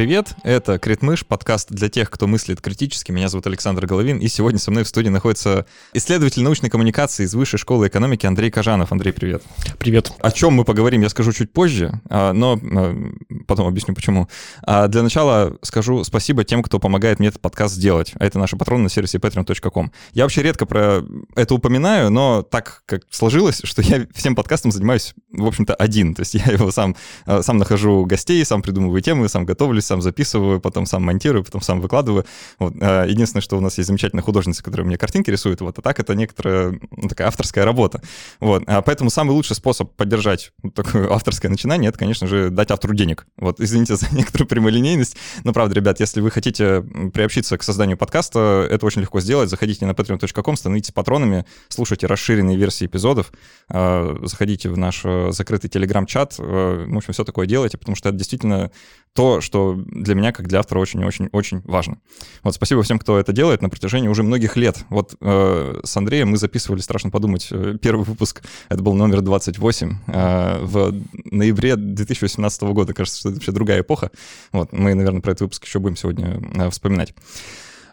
привет! Это Критмыш, подкаст для тех, кто мыслит критически. Меня зовут Александр Головин, и сегодня со мной в студии находится исследователь научной коммуникации из Высшей школы экономики Андрей Кажанов. Андрей, привет! Привет! О чем мы поговорим, я скажу чуть позже, а, но а, потом объясню почему. А для начала скажу спасибо тем, кто помогает мне этот подкаст сделать. Это наши патроны на сервисе patreon.com. Я вообще редко про это упоминаю, но так как сложилось, что я всем подкастом занимаюсь, в общем-то, один. То есть я его сам, сам нахожу гостей, сам придумываю темы, сам готовлюсь, сам записываю, потом сам монтирую, потом сам выкладываю. Вот. А, единственное, что у нас есть замечательная художница, которая мне картинки рисует, вот, а так это некоторая ну, такая авторская работа. Вот. А поэтому самый лучший способ поддержать такое авторское начинание, это, конечно же, дать автору денег. Вот, извините за некоторую прямолинейность, но правда, ребят, если вы хотите приобщиться к созданию подкаста, это очень легко сделать. Заходите на patreon.com, становитесь патронами, слушайте расширенные версии эпизодов, а, заходите в наш э, закрытый телеграм-чат, э, в общем, все такое делайте, потому что это действительно то, что для меня, как для автора, очень-очень-очень важно. Вот спасибо всем, кто это делает на протяжении уже многих лет. Вот э, с Андреем мы записывали, страшно подумать, э, первый выпуск, это был номер 28, э, в ноябре 2018 года. Кажется, что это вообще другая эпоха. Вот, мы, наверное, про этот выпуск еще будем сегодня э, вспоминать.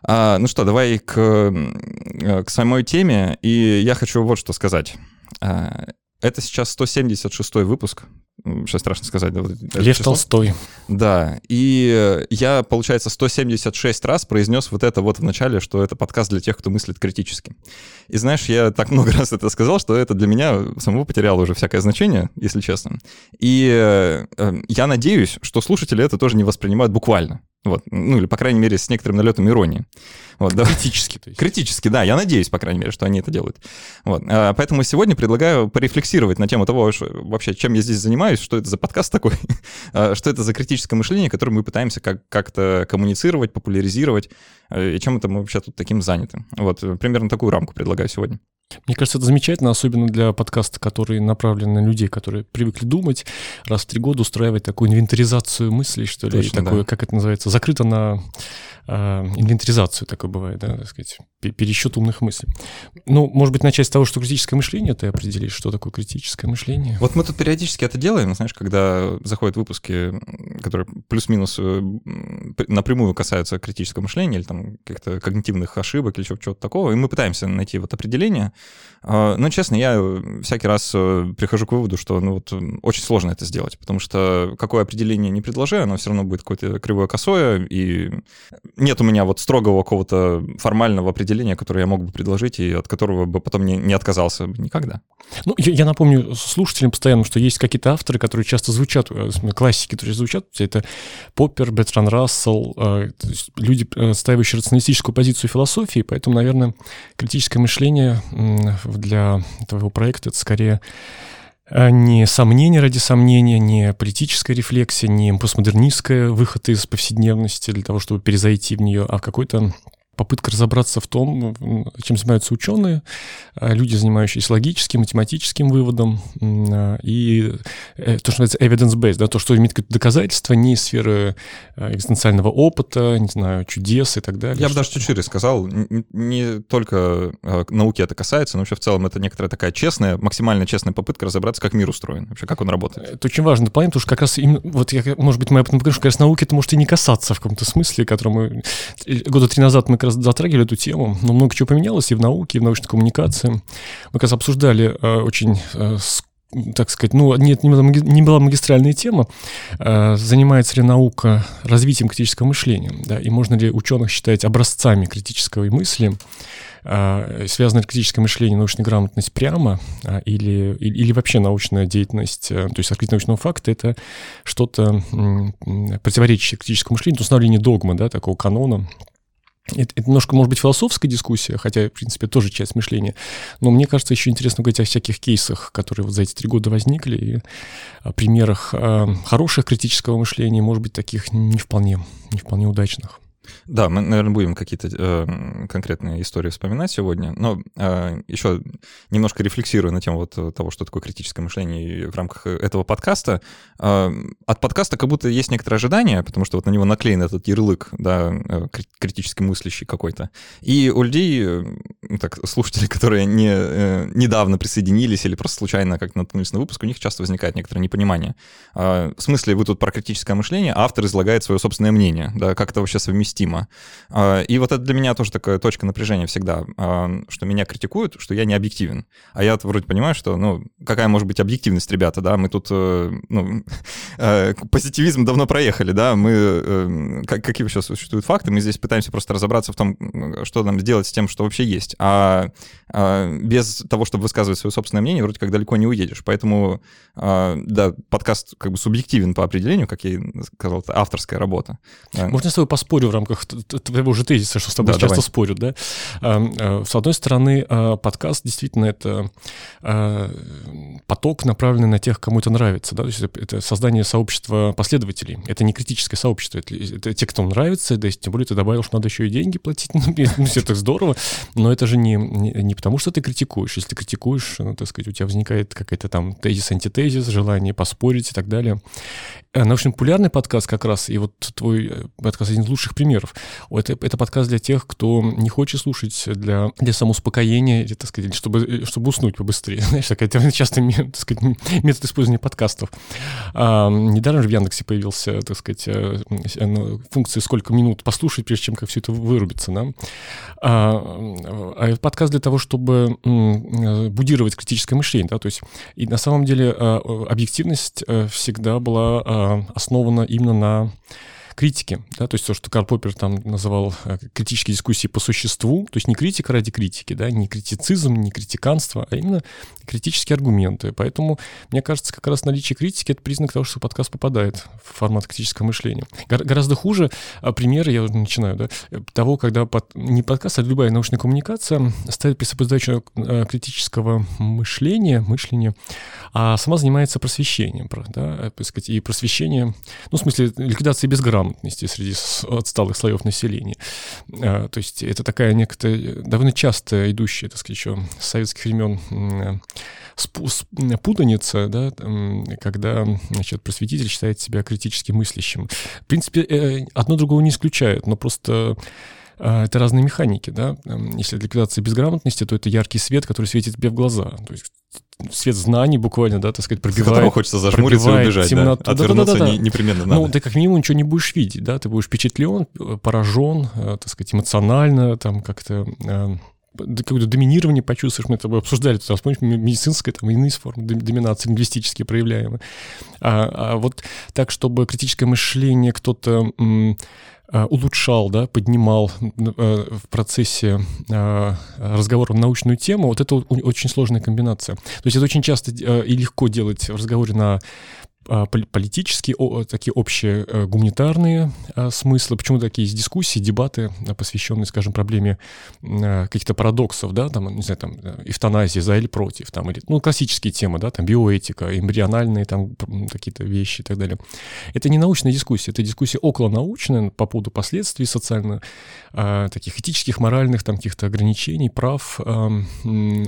А, ну что, давай к, э, к самой теме, и я хочу вот что сказать. А, это сейчас 176 выпуск Сейчас страшно сказать. Да, вот Лев число. Толстой. Да, и я, получается, 176 раз произнес вот это вот в начале, что это подкаст для тех, кто мыслит критически. И знаешь, я так много раз это сказал, что это для меня самого потеряло уже всякое значение, если честно. И э, я надеюсь, что слушатели это тоже не воспринимают буквально. Вот. Ну, или, по крайней мере, с некоторым налетом иронии. Вот, да. Критически, то есть. Критически, да. Я надеюсь, по крайней мере, что они это делают. Вот. А, поэтому сегодня предлагаю порефлексировать на тему того, что, вообще, чем я здесь занимаюсь, что это за подкаст такой, а, что это за критическое мышление, которое мы пытаемся как- как-то коммуницировать, популяризировать, э, и чем это мы вообще тут таким заняты. Вот, примерно такую рамку предлагаю сегодня. Мне кажется, это замечательно, особенно для подкаста, который направлен на людей, которые привыкли думать, раз в три года устраивать такую инвентаризацию мыслей, что ли, Точно, такое, да. как это называется, закрыто на инвентаризацию, такое бывает, да, так сказать, пересчет умных мыслей. Ну, может быть, начать с того, что критическое мышление, ты определишь, что такое критическое мышление. Вот мы тут периодически это делаем, знаешь, когда заходят выпуски, которые плюс-минус э, напрямую касаются критического мышления или там каких-то когнитивных ошибок или чего-то такого, и мы пытаемся найти вот определение, а, ну, честно, я всякий раз э, прихожу к выводу, что ну, вот, очень сложно это сделать, потому что какое определение не предложи, оно все равно будет какое-то кривое косое, и нет у меня вот строгого какого-то формального определения, которое я мог бы предложить, и от которого бы потом не, не отказался никогда. Ну, я, я напомню слушателям постоянно, что есть какие-то авторы, которые часто звучат, э, классики, которые звучат, это Поппер, Бетран Рассел, э, люди, ставящие рационалистическую позицию философии, поэтому, наверное, критическое мышление для твоего проекта это скорее э, не сомнение ради сомнения, не политическая рефлексия, не постмодернистская выход из повседневности для того, чтобы перезайти в нее, а какой-то попытка разобраться в том, чем занимаются ученые, а, люди, занимающиеся логическим, математическим выводом, а, и э, то, что называется evidence-based, да, то, что имеет какое-то доказательство не из сферы экзистенциального опыта, не знаю, чудес и так далее. Я бы даже чуть шире сказал, не только науки это касается, но вообще в целом это некоторая такая честная, максимально честная попытка разобраться, как мир устроен, вообще как он работает. Это очень важно дополнение, потому что как раз именно, вот я, может быть, этом покажу, что как раз науки это может и не касаться в каком-то смысле, который мы года три назад мы раз затрагивали эту тему, но много чего поменялось и в науке, и в научной коммуникации. Мы как раз обсуждали э, очень э, так сказать, ну, нет, не была, магистральная тема, э, занимается ли наука развитием критического мышления, да, и можно ли ученых считать образцами критического мысли, э, связано ли критическое мышление научная грамотность прямо, э, или, или, вообще научная деятельность, то есть открытие научного факта — это что-то противоречащее критическому мышлению, установление догмы, да, такого канона, это, это немножко, может быть, философская дискуссия, хотя, в принципе, тоже часть мышления. Но мне кажется, еще интересно говорить о всяких кейсах, которые вот за эти три года возникли, и о примерах э, хороших критического мышления, может быть, таких не вполне, не вполне удачных. Да, мы, наверное, будем какие-то э, конкретные истории вспоминать сегодня, но э, еще немножко рефлексируя на тему вот того, что такое критическое мышление в рамках этого подкаста. Э, от подкаста как будто есть некоторое ожидание, потому что вот на него наклеен этот ярлык, да, э, критически мыслящий какой-то. И у людей, э, так, слушатели, которые не, э, недавно присоединились или просто случайно как наткнулись на выпуск, у них часто возникает некоторое непонимание. Э, в смысле, вы тут про критическое мышление, а автор излагает свое собственное мнение, да, как это вообще совместимо совместимо. А, и вот это для меня тоже такая точка напряжения всегда, а, что меня критикуют, что я не объективен. А я вроде понимаю, что, ну, какая может быть объективность, ребята, да, мы тут, э, ну, э, позитивизм давно проехали, да, мы, э, какие вообще существуют факты, мы здесь пытаемся просто разобраться в том, что нам сделать с тем, что вообще есть. А, а без того, чтобы высказывать свое собственное мнение, вроде как далеко не уедешь. Поэтому, да, подкаст как бы субъективен по определению, как я и сказал, это авторская работа. Можно с тобой поспорю в рамках твоего же тезиса, что с тобой да, часто давай. спорят, да. Э, с одной стороны, э, подкаст действительно это э, поток, направленный на тех, кому это нравится, да, то есть это создание сообщества последователей. Это не критическое сообщество, это, это те, кто нравится, да, тем более ты добавил, что надо еще и деньги платить, ну, ну все так здорово, но это же не, не, не потому, что ты критикуешь. Если ты критикуешь, ну, так сказать, у тебя возникает какая-то там тезис-антитезис, желание поспорить и так далее. Научно-популярный подкаст как раз, и вот твой подкаст один из лучших примеров. Это, это подкаст для тех, кто не хочет слушать для, для самоуспокоения, или, так сказать, чтобы, чтобы уснуть побыстрее. Знаешь, такая часто так сказать, метод использования подкастов. А, недаром же в Яндексе появился, так сказать, э, ну, функция «Сколько минут послушать, прежде чем как все это вырубится». Да? А, а подкаст для того, чтобы будировать критическое мышление. Да? То есть, и на самом деле а, объективность э, всегда была а, основана именно на критики, да, то есть то, что Карл Поппер там называл э, критические дискуссии по существу, то есть не критика ради критики, да, не критицизм, не критиканство, а именно критические аргументы. Поэтому, мне кажется, как раз наличие критики — это признак того, что подкаст попадает в формат критического мышления. Гор- гораздо хуже а, примеры, я уже начинаю, да, того, когда под, не подкаст, а любая научная коммуникация ставит задачу э, критического мышления, мышления, а сама занимается просвещением, да, так сказать, и просвещение, ну, в смысле, ликвидации безграмотности, грамотности среди отсталых слоев населения. А, то есть это такая некая довольно часто идущая, так сказать, еще с советских времен путаница, да, когда значит, просветитель считает себя критически мыслящим. В принципе, э, одно другого не исключает, но просто это разные механики, да. Если ликвидация безграмотности, то это яркий свет, который светит тебе в глаза. То есть свет знаний буквально, да, так сказать, пробивает. С хочется зажмуриться и убежать, темноту. да? Отвернуться да, да, да, да. непременно надо. Ну, ты как минимум ничего не будешь видеть, да, ты будешь впечатлен, поражен, э, так сказать, эмоционально, там как-то э, какое-то доминирование почувствуешь, мы это обсуждали тут раз, помнишь, медицинская, там, иные формы доминации лингвистически проявляемые. А, а вот так, чтобы критическое мышление кто-то Э, улучшал, да, поднимал э, в процессе э, разговора на научную тему, вот это очень сложная комбинация. То есть это очень часто и легко делать в разговоре на политические, такие общие э, гуманитарные а, смыслы, почему такие есть дискуссии, дебаты, а, посвященные, скажем, проблеме каких-то парадоксов, да, там, не знаю, там, э, эвтаназии за или против, там, или, ну, классические темы, да, там, биоэтика, эмбриональные там какие-то вещи и так далее. Это не научная дискуссия, это дискуссия околонаучная по поводу последствий социально таких этических, моральных, там, каких-то ограничений, прав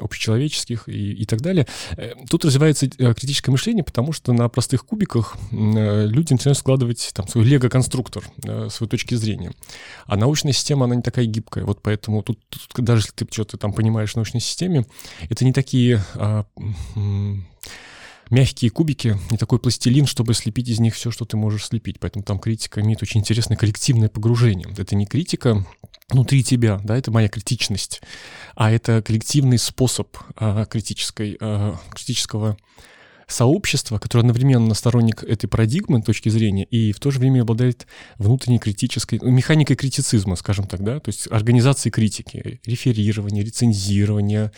общечеловеческих и, и так далее. Э, тут развивается критическое мышление, потому что на простых кубиках э, люди начинают складывать там свой лего-конструктор, э, своей точки зрения. А научная система, она не такая гибкая. Вот поэтому тут, тут даже если ты что-то там понимаешь в научной системе, это не такие а, мягкие кубики, не такой пластилин, чтобы слепить из них все, что ты можешь слепить. Поэтому там критика имеет очень интересное коллективное погружение. Это не критика внутри тебя, да, это моя критичность, а это коллективный способ а, критической, а, критического сообщество, которое одновременно сторонник этой парадигмы точки зрения и в то же время обладает внутренней критической, ну, механикой критицизма, скажем так, да, то есть организации критики, реферирования, рецензирования,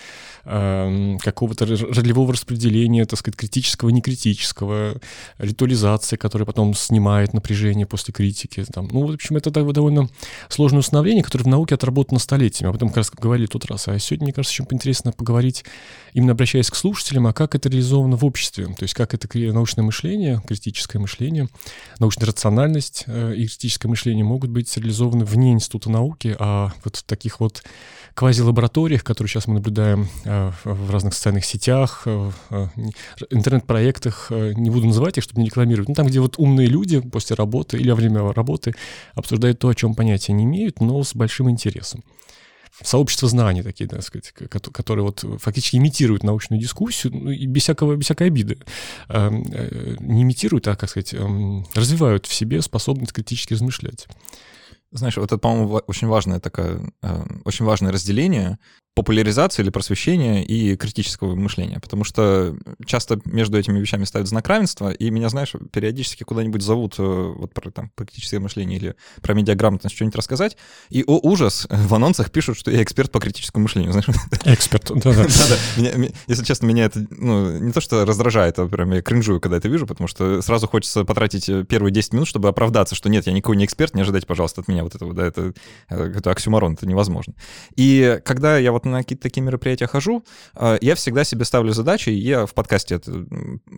э, какого-то ролевого распределения, так сказать, критического, некритического, ритуализации, которая потом снимает напряжение после критики. Там. Ну, в общем, это довольно сложное установление, которое в науке отработано столетиями. Об этом как раз говорили тот раз. А сегодня, мне кажется, еще интересно поговорить, именно обращаясь к слушателям, а как это реализовано в обществе, дискуссию, то есть как это научное мышление, критическое мышление, научная рациональность э, и критическое мышление могут быть реализованы вне института науки, а вот в таких вот квази-лабораториях, которые сейчас мы наблюдаем э, в разных социальных сетях, э, интернет-проектах, не буду называть их, чтобы не рекламировать, но там, где вот умные люди после работы или во время работы обсуждают то, о чем понятия не имеют, но с большим интересом сообщество знаний такие, так сказать, которые вот фактически имитируют научную дискуссию, ну, и без, всякого, без всякой обиды. Эм, э, не имитируют, а, как сказать, эм, развивают в себе способность критически размышлять. Знаешь, вот это, по-моему, очень важное такое, э, очень важное разделение популяризации или просвещения и критического мышления, потому что часто между этими вещами ставят знак равенства, и меня, знаешь, периодически куда-нибудь зовут э, вот про там критическое мышление или про медиаграмотность что-нибудь рассказать, и о ужас, в анонсах пишут, что я эксперт по критическому мышлению, знаешь. Эксперт, да-да. Если честно, меня это, ну, не то, что раздражает, а прям я кринжую, когда это вижу, потому что сразу хочется потратить э, первые 10 минут, чтобы оправдаться, что нет, я никакой не эксперт, не ожидайте, пожалуйста, от меня вот этого, да, это, э, это оксюмарон, это невозможно. И когда я вот на какие-то такие мероприятия хожу, а, я всегда себе ставлю задачи, и я в подкасте это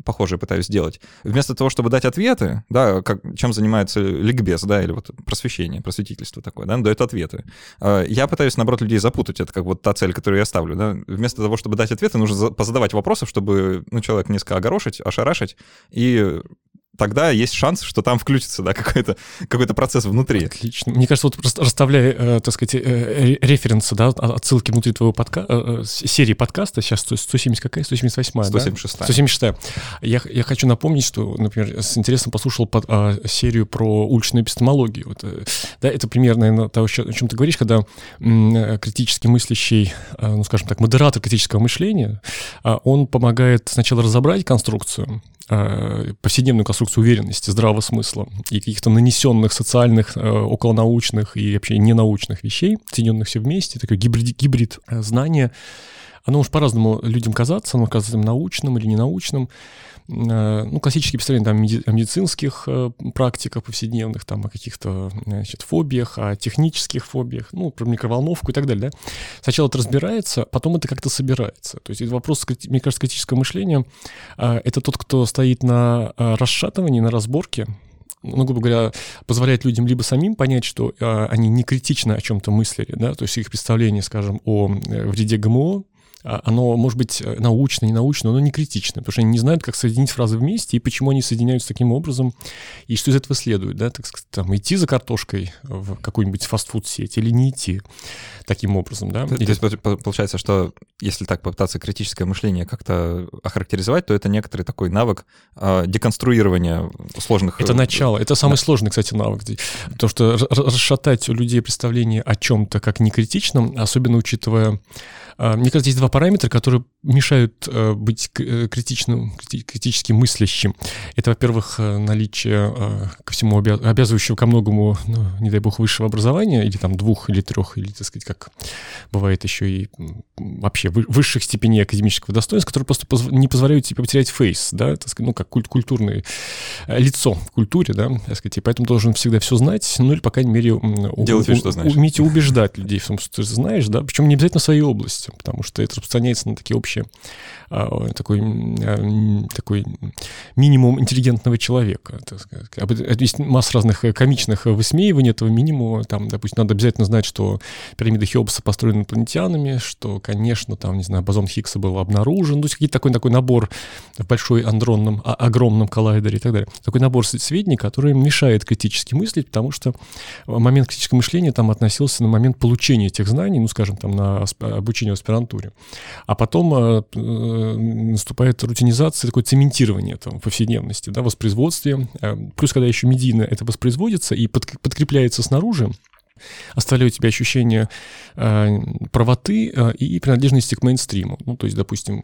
похожее пытаюсь сделать. Вместо того, чтобы дать ответы, да, как, чем занимается ликбез, да, или вот просвещение, просветительство такое, да, дает ответы. А, я пытаюсь, наоборот, людей запутать. Это как вот та цель, которую я ставлю, да. Вместо того, чтобы дать ответы, нужно позадавать вопросы, чтобы, ну, человек несколько огорошить, ошарашить и тогда есть шанс, что там включится, да, какой-то какой процесс внутри. Отлично. Мне кажется, вот просто расставляя, э, так сказать, э, референсы, да, отсылки внутри твоего подка... э, серии подкаста, сейчас 170 какая? 178 176 да? 176 я, я хочу напомнить, что, например, с интересом послушал под, а, серию про уличную эпистемологию. Вот, э, да, это примерно, наверное, того, о чем ты говоришь, когда м, критически мыслящий, э, ну, скажем так, модератор критического мышления, э, он помогает сначала разобрать конструкцию, Э, повседневную конструкцию уверенности, здравого смысла и каких-то нанесенных социальных, э, околонаучных и вообще ненаучных вещей, соединенных все вместе, такой гибрид, гибрид э, знания, оно уж по-разному людям казаться, оно казаться научным или ненаучным, Э, ну, классические представления там, о медицинских э, практиках повседневных, там, о каких-то значит, фобиях, о технических фобиях, ну, про микроволновку и так далее, да. Сначала это разбирается, потом это как-то собирается. То есть вопрос, мне кажется, критического мышления э, — это тот, кто стоит на расшатывании, на разборке, ну, грубо говоря, позволяет людям либо самим понять, что э, они не критично о чем-то мыслили, да, то есть их представление, скажем, о вреде ГМО, оно может быть э, научно, не научно, но не критично, потому что они не знают, как соединить фразы вместе и почему они соединяются таким образом, и что из этого следует, да, так сказать, там, идти за картошкой в какую-нибудь фастфуд-сеть или не идти таким образом, да. То, или... то есть получается, что если так попытаться критическое мышление как-то охарактеризовать, то это некоторый такой навык э, деконструирования сложных... Это начало, это самый да. сложный, кстати, навык, то, что расшатать у людей представление о чем-то как некритичном, особенно учитывая а, мне кажется, есть два параметра, которые мешают э, быть э, критичным, критически мыслящим. Это, во-первых, э, наличие ко всему обязывающего ко многому, ну, не дай бог, высшего образования, или там двух, или трех, или, так сказать, как бывает еще и вообще высших степеней академического достоинства, которые просто не позволяют тебе потерять фейс, да, так сказать, ну, как культ, культурное лицо в культуре, да, так сказать, и поэтому должен всегда все знать, ну, или, по крайней мере, Делать вид, что знаешь. уметь убеждать людей в том, что ты знаешь, да, причем не обязательно в своей области, потому что это распространяется на такие общие, а, такой, а, такой минимум интеллигентного человека. Есть масса разных комичных высмеиваний этого минимума. Там, допустим, надо обязательно знать, что пирамида Хеопса построена инопланетянами, что, конечно, там, не знаю, бозон Хиггса был обнаружен. То есть какие-то такой, такой набор в большой андронном, а, огромном коллайдере и так далее. Такой набор сведений, который мешает критически мыслить, потому что момент критического мышления там относился на момент получения этих знаний, ну, скажем, там, на обучение в аспирантуре. А потом э, наступает рутинизация, такое цементирование там, повседневности, да, воспроизводстве. Э, плюс, когда еще медийно это воспроизводится и под, подкрепляется снаружи, оставляют тебе ощущение э, правоты э, и принадлежности к мейнстриму. Ну, то есть, допустим,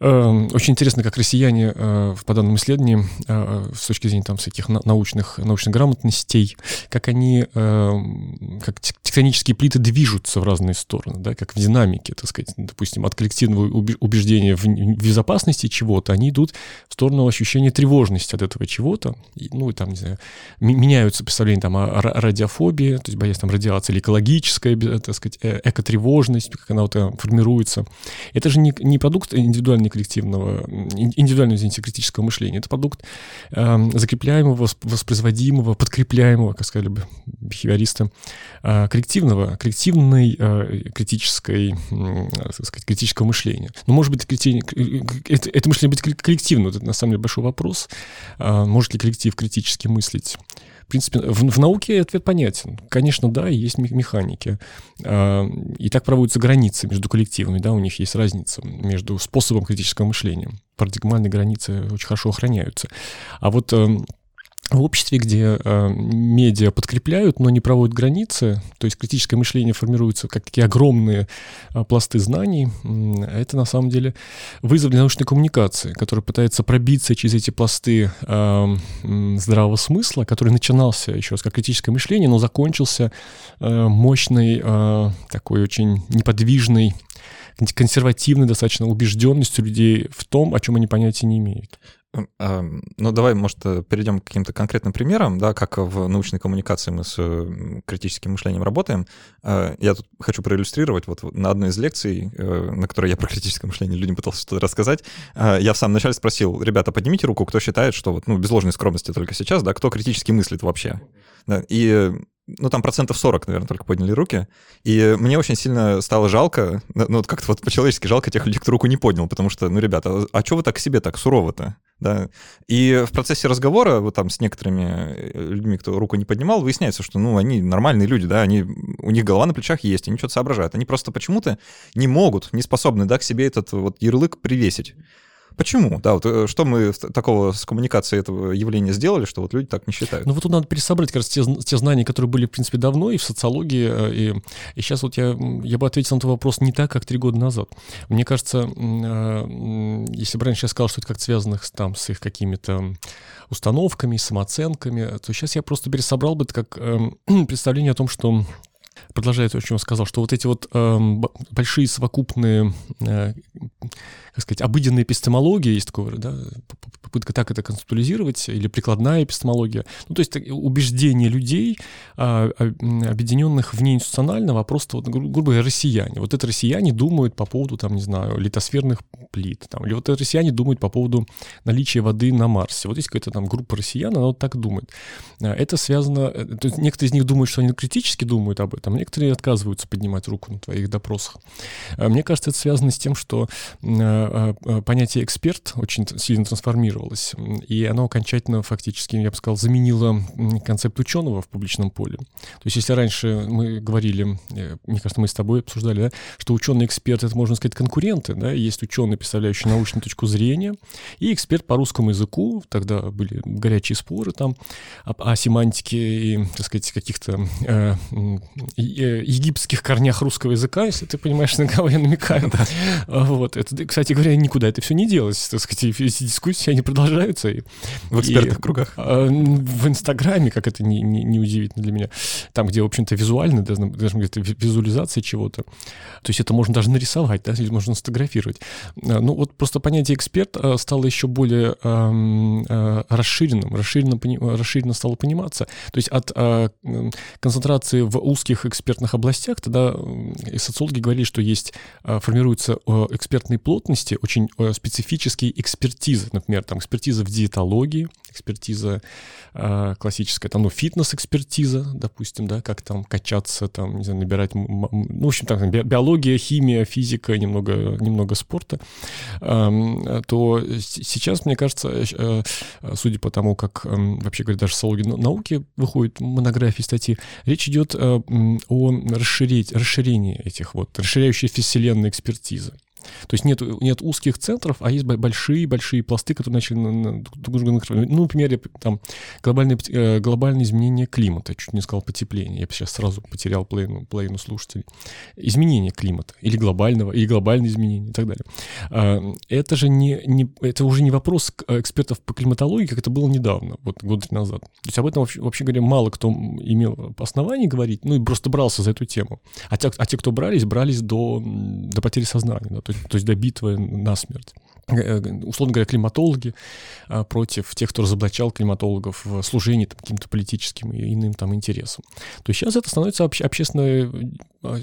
очень интересно, как россияне э, по данным исследований, э, с точки зрения там всяких научных, научных грамотностей, как они, эм, как тектонические плиты движутся в разные стороны, да, как в динамике, так сказать, допустим, от коллективного убеждения в безопасности чего-то, они идут в сторону ощущения тревожности от этого чего-то, ну, там, не знаю, меняются представления там о радиофобии, то есть боязнь там радиации, или экологическая, так сказать, э, экотревожность, как она вот формируется. Это же не, не продукт индивидуальной коллективного, индивидуального, извините, критического мышления. Это продукт э, закрепляемого, воспроизводимого, подкрепляемого, как сказали бы бихевиористы, э, коллективного, коллективной э, критической, э, сказать, критического мышления. Но может быть это, это мышление быть коллективным, это на самом деле большой вопрос. Э, может ли коллектив критически мыслить? В принципе, в, в науке ответ понятен. Конечно, да, есть механики. А, и так проводятся границы между коллективами, да, у них есть разница между способом критического мышления. Парадигмальные границы очень хорошо охраняются. А вот эм, в обществе, где э, медиа подкрепляют, но не проводят границы, то есть критическое мышление формируется как такие огромные э, пласты знаний, э, это на самом деле вызов для научной коммуникации, который пытается пробиться через эти пласты э, здравого смысла, который начинался еще раз как критическое мышление, но закончился э, мощной, э, такой очень неподвижной консервативной достаточно убежденностью людей в том, о чем они понятия не имеют. Ну, давай, может, э, перейдем к каким-то конкретным примерам, да, как в научной коммуникации мы с э, критическим мышлением работаем. Э, я тут хочу проиллюстрировать, вот на одной из лекций, на которой я про критическое мышление людям пытался что-то рассказать, я в самом начале спросил, ребята, поднимите руку, кто считает, что вот, ну, без ложной скромности только сейчас, да, кто критически мыслит вообще. И ну, там процентов 40, наверное, только подняли руки. И мне очень сильно стало жалко, ну, вот как-то вот по-человечески жалко тех людей, кто руку не поднял, потому что, ну, ребята, а что вы так к себе так сурово-то? Да. И в процессе разговора вот там с некоторыми э, людьми, кто руку не поднимал, выясняется, что, ну, они нормальные люди, да, они, у них голова на плечах есть, они что-то соображают. Они просто почему-то не могут, не способны, да, к себе этот вот ярлык привесить. Почему? Да, вот э, что мы такого с коммуникацией этого явления сделали, что вот люди так не считают? Ну вот тут надо пересобрать, раз, те, те знания, которые были, в принципе, давно и в социологии, э, и, и сейчас вот я, я бы ответил на этот вопрос не так, как три года назад. Мне кажется, э, если бы раньше я сказал, что это как связано там с их какими-то установками, самооценками, то сейчас я просто пересобрал бы это как представление о том, что продолжая то, о чем я сказал, что вот эти вот э, большие совокупные, э, как сказать, обыденные эпистемологии, есть такое, да, попытка так это концептуализировать, или прикладная эпистемология, ну, то есть убеждения людей, э, объединенных вне институционального, а просто, вот, гру- грубо говоря, россияне. Вот это россияне думают по поводу, там, не знаю, литосферных плит, там, или вот это россияне думают по поводу наличия воды на Марсе. Вот есть какая-то там группа россиян, она вот так думает. Э, это связано, э, то есть некоторые из них думают, что они критически думают об этом, некоторые отказываются поднимать руку на твоих допросах. Мне кажется, это связано с тем, что понятие «эксперт» очень сильно трансформировалось, и оно окончательно фактически, я бы сказал, заменило концепт ученого в публичном поле. То есть если раньше мы говорили, мне кажется, мы с тобой обсуждали, да, что ученый-эксперт — это, можно сказать, конкуренты, да, есть ученый, представляющий научную точку зрения, и эксперт по русскому языку, тогда были горячие споры там о, о семантике и, так сказать, каких-то э, Э, египетских корнях русского языка, если ты понимаешь, на кого я намекаю. Да. Вот. Это, кстати говоря, никуда это все не делось. Так сказать, эти дискуссии, они продолжаются. И, в экспертных и, кругах. А, в Инстаграме, как это не, не, не удивительно для меня, там, где, в общем-то, визуально, даже, даже где-то визуализация чего-то. То есть это можно даже нарисовать, да, или можно сфотографировать. А, ну, вот просто понятие эксперт а, стало еще более э, расширенным, расширенно, расширенно стало пониматься. То есть от концентрации в узких экспертных областях, тогда социологи говорили, что есть, формируются экспертные плотности, очень специфические экспертизы, например, там экспертиза в диетологии, экспертиза э, классическая, там, ну, фитнес-экспертиза, допустим, да, как там качаться, там, не знаю, набирать, ну, в общем, там, биология, химия, физика, немного, немного спорта, э, то сейчас, мне кажется, э, судя по тому, как, э, вообще говоря, даже социологи науки выходят монографии, статьи, речь идет э, о расширить, расширении этих вот, расширяющей вселенной экспертизы. То есть нет, нет узких центров, а есть большие-большие пласты, которые начали друг друга накрывать. Ну, например, там глобальные, э, глобальные изменения климата, чуть не сказал потепление, я сейчас сразу потерял половину, половину слушателей. Изменение климата, или глобального, или глобальные изменения и так далее. А, это же не, не, это уже не вопрос экспертов по климатологии, как это было недавно, вот год назад. То есть об этом, вообще, вообще говоря, мало кто имел оснований говорить, ну и просто брался за эту тему. А те, а те кто брались, брались до, до потери сознания, да, то, то есть до битвы насмерть. Условно говоря, климатологи против тех, кто разоблачал климатологов в служении там, каким-то политическим и иным там интересам. То есть сейчас это становится обще- общественно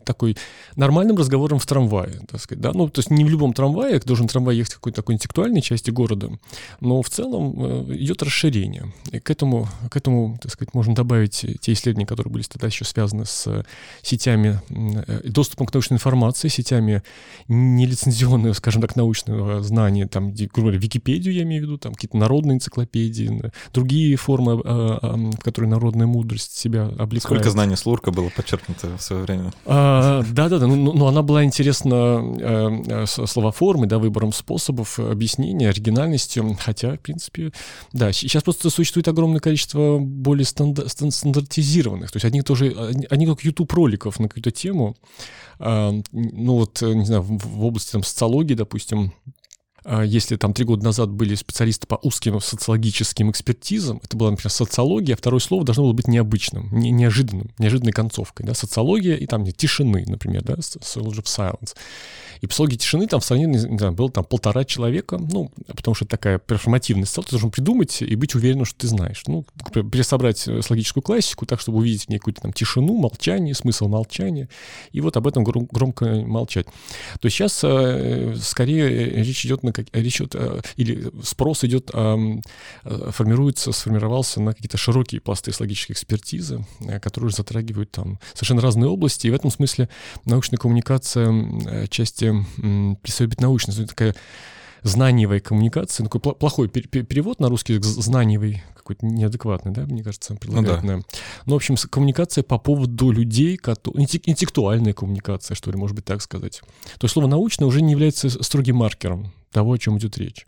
такой нормальным разговором в трамвае, так сказать, да, ну, то есть не в любом трамвае, должен трамвай ехать в какой-то такой интеллектуальной части города, но в целом идет расширение. И к этому, к этому, так сказать, можно добавить те исследования, которые были тогда еще связаны с сетями, доступом к научной информации, сетями нелицензионного, скажем так, научного знания, там, грубо говоря, Википедию я имею в виду, там какие-то народные энциклопедии, другие формы, в которые народная мудрость себя облекает. Сколько знаний Слурка было подчеркнуто в свое время? А, да-да-да, ну, ну, ну она была интересна э, словоформой, да, выбором способов объяснения, оригинальностью, хотя, в принципе, да, сейчас просто существует огромное количество более стандар- стандартизированных, то есть одних тоже, одних как YouTube-роликов на какую-то тему, а, ну вот, не знаю, в, области там социологии, допустим, а, если там три года назад были специалисты по узким социологическим экспертизам, это была, например, социология, а второе слово должно было быть необычным, не, неожиданным, неожиданной концовкой, да, социология и там нет, тишины, например, да, Sociology of Silence. И психологии тишины там в стране, не знаю, было там полтора человека, ну, потому что это такая перформативность ты должен придумать и быть уверенным, что ты знаешь. Ну, пересобрать э, слогическую классику так, чтобы увидеть в ней какую-то там тишину, молчание, смысл молчания, и вот об этом громко молчать. То есть сейчас э, скорее речь идет на как, речь идет, э, или спрос идет, формируется, сформировался на какие-то широкие пласты логической экспертизы, которые уже затрагивают там совершенно разные области, и в этом смысле научная коммуникация части представить научность, такая знаниевая коммуникация, такой плохой перевод на русский язык, знаниевый, какой-то неадекватный, да, мне кажется, предлагает. Ну, да. ну, в общем, коммуникация по поводу людей, которые, интеллектуальная коммуникация, что ли, может быть, так сказать. То есть слово «научное» уже не является строгим маркером того, о чем идет речь.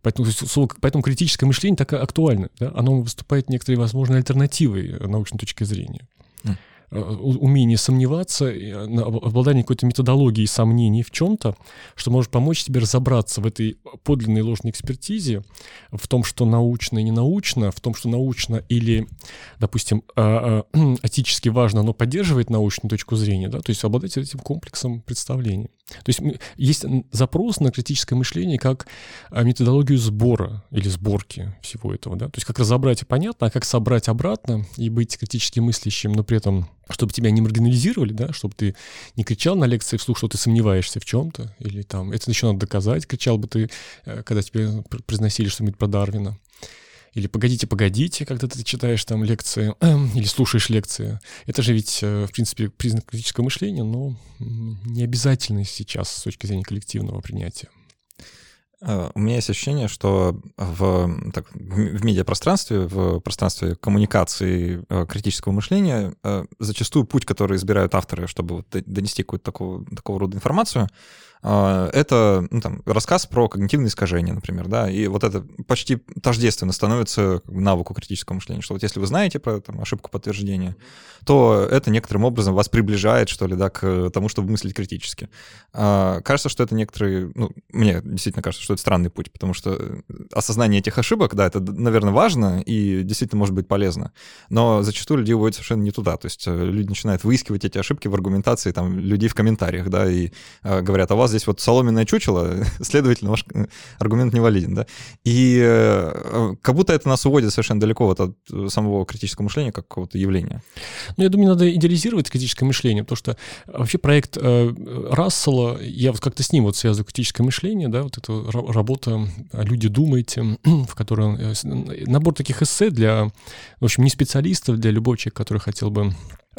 Поэтому, слово, поэтому критическое мышление так актуально. Да? Оно выступает некоторой, возможно, альтернативой научной точки зрения. Э, умение сомневаться, э, обладание какой-то методологией сомнений в чем-то, что может помочь тебе разобраться в этой подлинной ложной экспертизе, в том, что научно и не научно, в том, что научно или, допустим, а, а, этически важно, но поддерживает научную точку зрения, да, то есть обладать этим комплексом представлений. То есть есть запрос на критическое мышление как а, методологию сбора или сборки всего этого, да, то есть как разобрать понятно, а как собрать обратно и быть критически мыслящим, но при этом чтобы тебя не маргинализировали, да, чтобы ты не кричал на лекции вслух, что ты сомневаешься в чем-то, или там, это еще надо доказать, кричал бы ты, э, когда тебе произносили что-нибудь про Дарвина. Или «погодите, погодите», когда ты читаешь там лекции или слушаешь лекции. Это же ведь, э, в принципе, признак критического мышления, но не обязательно сейчас с точки зрения коллективного принятия. Э, у меня есть ощущение, что в, так, в медиапространстве, в пространстве коммуникации э, критического мышления зачастую путь, который избирают авторы, чтобы донести какую-то такого, такого рода информацию, а, это ну, там, рассказ про когнитивные искажения, например, да, и вот это почти тождественно становится навыку критического мышления, что вот если вы знаете про там, ошибку подтверждения, то это некоторым образом вас приближает, что ли, да, к тому, чтобы мыслить критически. А, кажется, что это некоторые, ну, мне действительно кажется, что это странный путь, потому что осознание этих ошибок, да, это, наверное, важно и действительно может быть полезно, но зачастую люди уводят совершенно не туда, то есть э, люди начинают выискивать эти ошибки в аргументации там людей в комментариях, да, и э, говорят, а у вас здесь вот соломенное чучело, следовательно, ваш э, аргумент не валиден, да. И э, как будто это нас уводит совершенно далеко вот от самого критического мышления как какого-то явления. Ну, я думаю, надо идеализировать критическое мышление, потому что вообще проект э, Рассела, я вот как-то с ним вот связываю критическое мышление, да, вот эта работа «Люди думаете», в которой набор таких эссе для, в общем, не специалистов, для любого человека, который хотел бы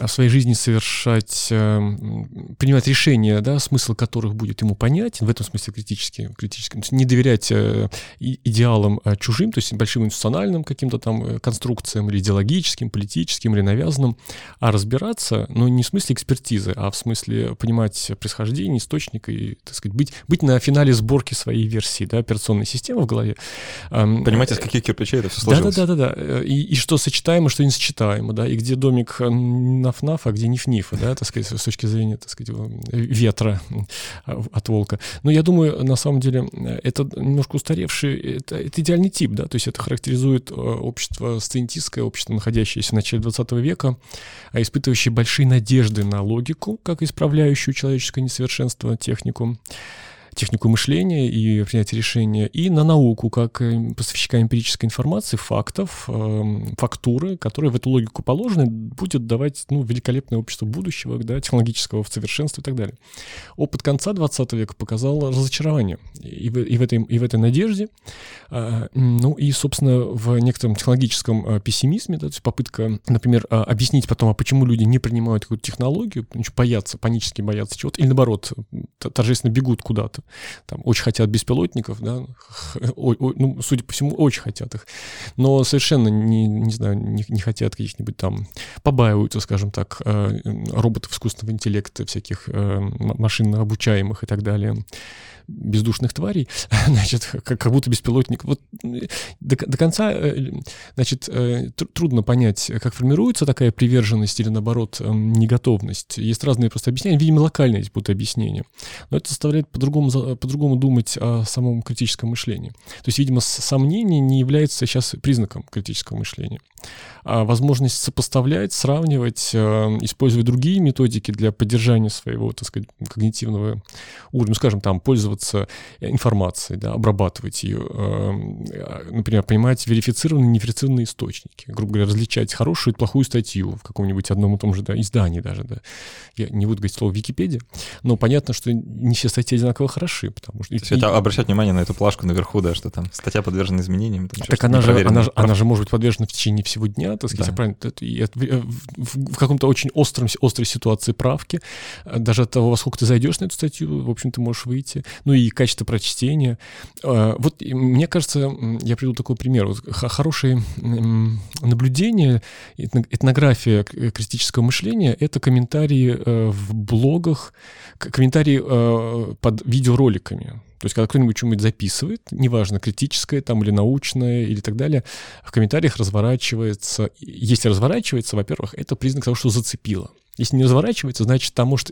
в своей жизни совершать, эм, принимать решения, да, смысл которых будет ему понятен, в этом смысле критически, критически не доверять э, идеалам э, чужим, то есть большим институциональным каким-то там э, конструкциям или идеологическим, политическим или навязанным, а разбираться, но не в смысле экспертизы, а в смысле понимать происхождение, источник и, так сказать, быть, быть на финале сборки своей версии, да, операционной системы в голове. Эм, Понимаете, из каких кирпичей это все сложилось? Да-да-да, и, и что сочетаемо, что несочетаемо, да, и где домик наф-наф, а где ниф-ниф, да, так сказать, с точки зрения, так сказать, ветра от волка. Но я думаю, на самом деле, это немножко устаревший, это, это идеальный тип, да, то есть это характеризует э, общество сциентистское, общество, находящееся в начале 20 века, а испытывающее большие надежды на логику, как исправляющую человеческое несовершенство технику, технику мышления и принятия решения, и на науку, как э, поставщика эмпирической информации, фактов, эм, фактуры, которая в эту логику положена, будет давать ну, великолепное общество будущего, да, технологического в совершенстве и так далее. Опыт конца 20 века показал разочарование и в, и в, этой, и в этой надежде, а, ну и, собственно, в некотором технологическом а, пессимизме, да, то есть попытка, например, а, объяснить потом, а почему люди не принимают какую-то технологию, боятся, панически боятся чего-то, или наоборот, торжественно бегут куда-то, там, очень хотят беспилотников, да, о, о, ну, судя по всему, очень хотят их, но совершенно не, не знаю, не, не хотят каких-нибудь там, побаиваются, скажем так, роботов искусственного интеллекта, всяких машин обучаемых и так далее бездушных тварей, значит, как, как будто беспилотник. Вот до, до конца, э, значит, э, трудно понять, как формируется такая приверженность или, наоборот, эм, неготовность. Есть разные просто объяснения, видимо, локальные эти будут объяснения. Но это заставляет по-другому, по-другому думать о самом критическом мышлении. То есть, видимо, сомнение не является сейчас признаком критического мышления. А возможность сопоставлять, сравнивать, э, использовать другие методики для поддержания своего, так сказать, когнитивного уровня, ну, скажем, там, пользоваться информацией, да, обрабатывать ее, эм, например, понимать верифицированные неверифицированные источники, грубо говоря, различать хорошую и плохую статью в каком-нибудь одном и том же да, издании даже, да. Я не буду говорить слово Википедия, но понятно, что не все статьи одинаково хороши, потому что... То есть и... это обращать внимание на эту плашку наверху, да, что там статья подвержена изменениям. Там так она же, она, же, она же может быть подвержена в течение всего дня, так сказать, да. правильно, в, в каком-то очень остром, острой ситуации правки, даже от того, во сколько ты зайдешь на эту статью, в общем, ты можешь выйти ну и качество прочтения. А, вот мне кажется, я приведу такой пример. Вот хорошее наблюдение, этнография критического мышления — это комментарии э, в блогах, комментарии э, под видеороликами. То есть, когда кто-нибудь что-нибудь записывает, неважно, критическое там или научное или так далее, в комментариях разворачивается. Если разворачивается, во-первых, это признак того, что зацепило. Если не разворачивается, значит, там может,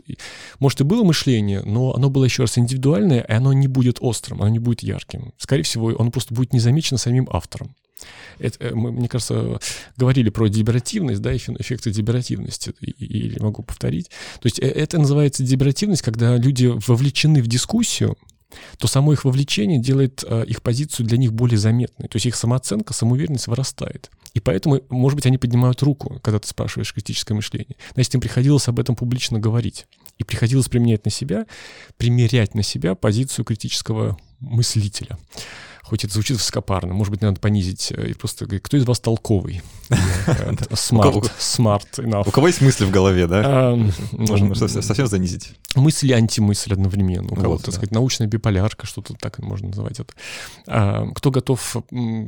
может и было мышление, но оно было еще раз индивидуальное, и оно не будет острым, оно не будет ярким. Скорее всего, оно просто будет не замечено самим автором. Это, э, мы, мне кажется, говорили про деберативность, да, эффекты деберативности, или могу повторить. То есть э, это называется деберативность, когда люди вовлечены в дискуссию, то само их вовлечение делает э, их позицию для них более заметной. То есть их самооценка, самоуверенность вырастает. И поэтому, может быть, они поднимают руку, когда ты спрашиваешь критическое мышление. Значит, им приходилось об этом публично говорить. И приходилось применять на себя, примерять на себя позицию критического мыслителя хоть это звучит высокопарно, может быть, надо понизить э, и просто говорить, кто из вас толковый? Smart, smart У кого есть мысли в голове, да? Можно совсем занизить. Мысль и антимысль одновременно. У кого-то, так сказать, научная биполярка, что-то так можно называть это. А, кто готов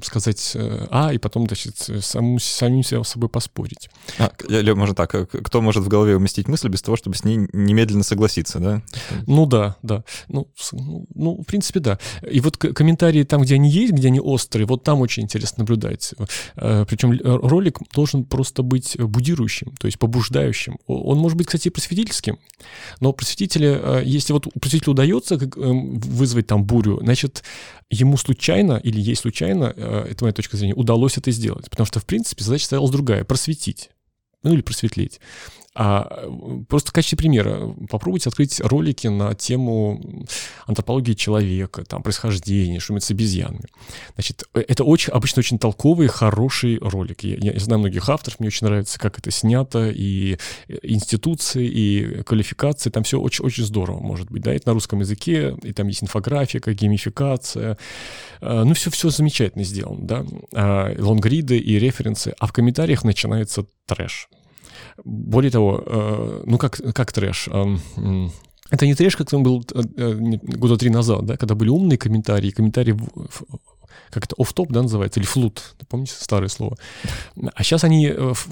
сказать э, А, и потом, значит, самим себя с собой поспорить. А, можно так, э, кто может в голове уместить мысль без того, чтобы с ней немедленно согласиться, да? Ну да, да. Ну, ну, ну в принципе, да. И вот комментарии там, где они есть, где они острые, вот там очень интересно наблюдать. Э, Причем ролик должен просто быть будирующим, то есть побуждающим. Он может быть, кстати, просветительским, но просветители, э, если вот просветителю удается эм, вызвать там бурю, значит, ему случайно или ей случайно, э, это моя точка зрения, удалось это сделать. Потому что, в принципе, задача ставилась другая — просветить ну или просветлить. А просто в качестве примера попробуйте открыть ролики на тему антропологии человека, там, происхождения, что с обезьянами. Значит, э, это очень, обычно очень толковый, хороший ролик. Я, я знаю многих авторов, мне очень нравится, как это снято, и э, институции, и квалификации, там все очень-очень здорово может быть, да, это на русском языке, и там есть инфографика, геймификация, э, ну, все, все замечательно сделано, да, а, лонгриды и референсы, а в комментариях начинается трэш. Более того, э, ну как, как трэш? Это не трэш, как он был э, э, года три назад, да, когда были умные комментарии, комментарии как это, оф-топ, да, называется, или флут, помните старое слово? А сейчас они,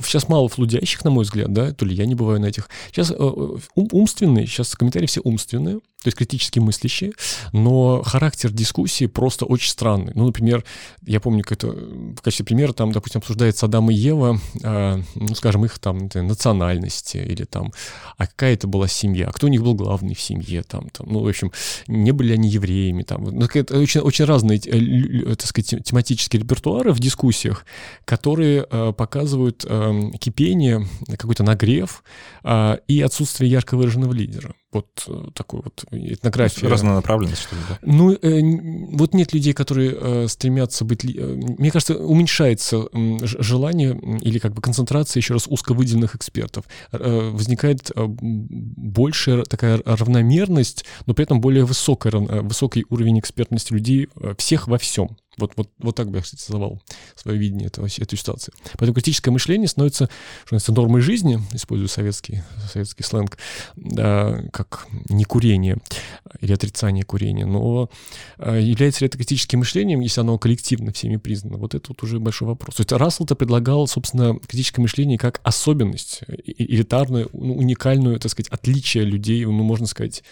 сейчас мало флудящих, на мой взгляд, да, то ли я не бываю на этих. Сейчас ум, умственные, сейчас комментарии все умственные, то есть критически мыслящие, но характер дискуссии просто очень странный. Ну, например, я помню, как это, в качестве примера, там, допустим, обсуждается Адам и Ева, э, ну, скажем, их там национальности, или там, а какая это была семья, кто у них был главный в семье, там, там ну, в общем, не были они евреями, там, ну, это очень, очень разные, э, так сказать, тематические репертуары в дискуссиях, которые э, показывают э, кипение, какой-то нагрев э, и отсутствие ярко выраженного лидера. Вот э, такой вот этнография. Разнонаправленность, что ли, да? Ну, э, вот нет людей, которые э, стремятся быть... Э, мне кажется, уменьшается желание или как бы концентрация, еще раз, узковыделенных экспертов. Э, возникает э, большая такая равномерность, но при этом более высокая, высокий уровень экспертности людей всех во всем. Вот, вот, вот так бы я, кстати, свое видение этого, этой ситуации. Поэтому критическое мышление становится, что называется, нормой жизни, используя советский, советский сленг, да, как не курение или отрицание курения, но а, является ли это критическим мышлением, если оно коллективно всеми признано? Вот это вот уже большой вопрос. То есть Рассел-то предлагал, собственно, критическое мышление как особенность, элитарную, ну, уникальную, так сказать, отличие людей, ну, можно сказать,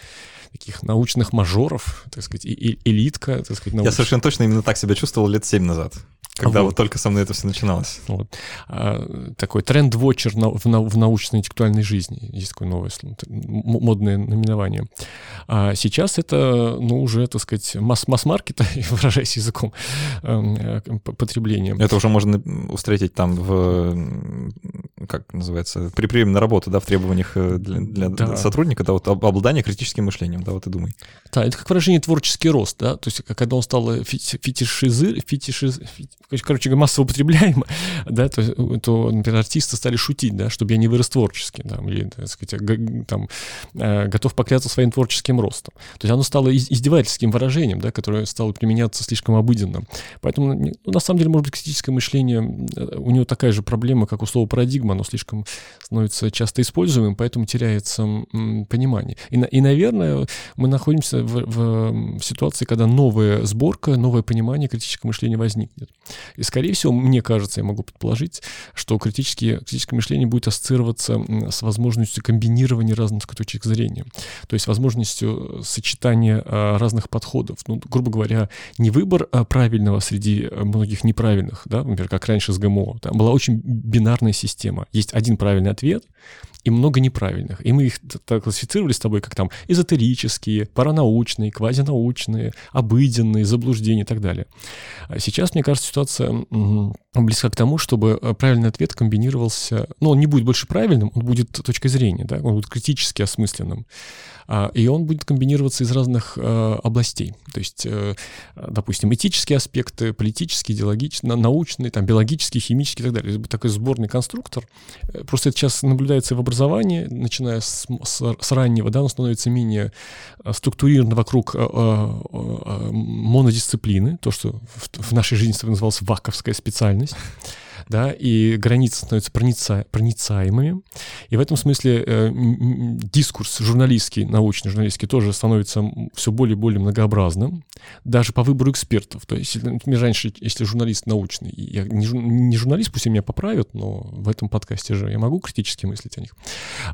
таких научных мажоров, так сказать, и, и элитка, так сказать, научная. Я совершенно точно именно так себя чувствовал лет семь назад когда вот. вот только со мной это все начиналось. Вот. А, такой тренд-вотчер в, на, в научно-интеллектуальной жизни. Есть такое новое модное наименование. А сейчас это, ну, уже, так сказать, масс- масс-маркета, выражаясь языком э, потребления. Это уже можно встретить там в, как называется, при приеме на работу, да, в требованиях э, для, для да. сотрудника, да, вот обладание критическим мышлением, да, вот и думай. Да, это как выражение творческий рост, да, то есть когда он стал фетишизы, фетишиз, короче говоря, массово употребляемо, да, то, то, например, артисты стали шутить, да, чтобы я не вырос творчески, да, или, так сказать, там, э, готов покляться своим творческим ростом. То есть оно стало издевательским выражением, да, которое стало применяться слишком обыденно. Поэтому, ну, на самом деле, может быть, критическое мышление, у него такая же проблема, как у слова парадигма, оно слишком становится часто используемым, поэтому теряется понимание. И, и, наверное, мы находимся в, в ситуации, когда новая сборка, новое понимание критического мышления возникнет. И, скорее всего, мне кажется, я могу предположить, что критические, критическое мышление будет ассоциироваться с возможностью комбинирования разных точек зрения. То есть возможностью сочетания а, разных подходов. Ну, грубо говоря, не выбор а, правильного среди многих неправильных, да, например, как раньше с ГМО. Там была очень бинарная система. Есть один правильный ответ, и много неправильных. И мы их так классифицировали с тобой как там эзотерические, паранаучные, квазинаучные, обыденные, заблуждения и так далее. А сейчас, мне кажется, ситуация близка к тому, чтобы э, правильный ответ комбинировался, ну, он не будет больше правильным, он будет точкой зрения, да, он будет критически осмысленным. А, и он будет комбинироваться из разных э, областей. То есть, э, допустим, этические аспекты, политические, идеологические, научные, там, биологические, химические и так далее. Такой сборный конструктор. Просто это сейчас наблюдается в образовании, начиная с, с, с раннего, да, он становится менее структурирован вокруг монодисциплины, то, что в, в нашей жизни называлось ваковская специальность да, и границы становятся проница, проницаемыми. И в этом смысле э, дискурс журналистский, научный журналистский тоже становится все более и более многообразным, даже по выбору экспертов. То есть, например, раньше, если журналист научный, я не, не журналист, пусть меня поправят, но в этом подкасте же я могу критически мыслить о них.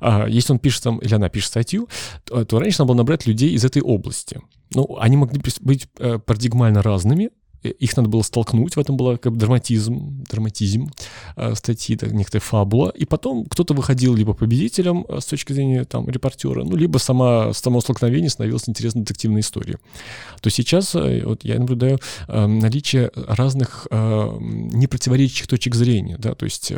А если он пишет там, или она пишет статью, то, то раньше надо было набрать людей из этой области. Ну, они могли быть э, парадигмально разными, их надо было столкнуть, в этом была как бы драматизм, драматизм э, статьи, так, некоторая фабула, и потом кто-то выходил либо победителем э, с точки зрения там репортера, ну, либо сама, само столкновение становилось интересной детективной историей. То сейчас э, вот я наблюдаю наличие разных непротиворечащих точек зрения, да, то есть...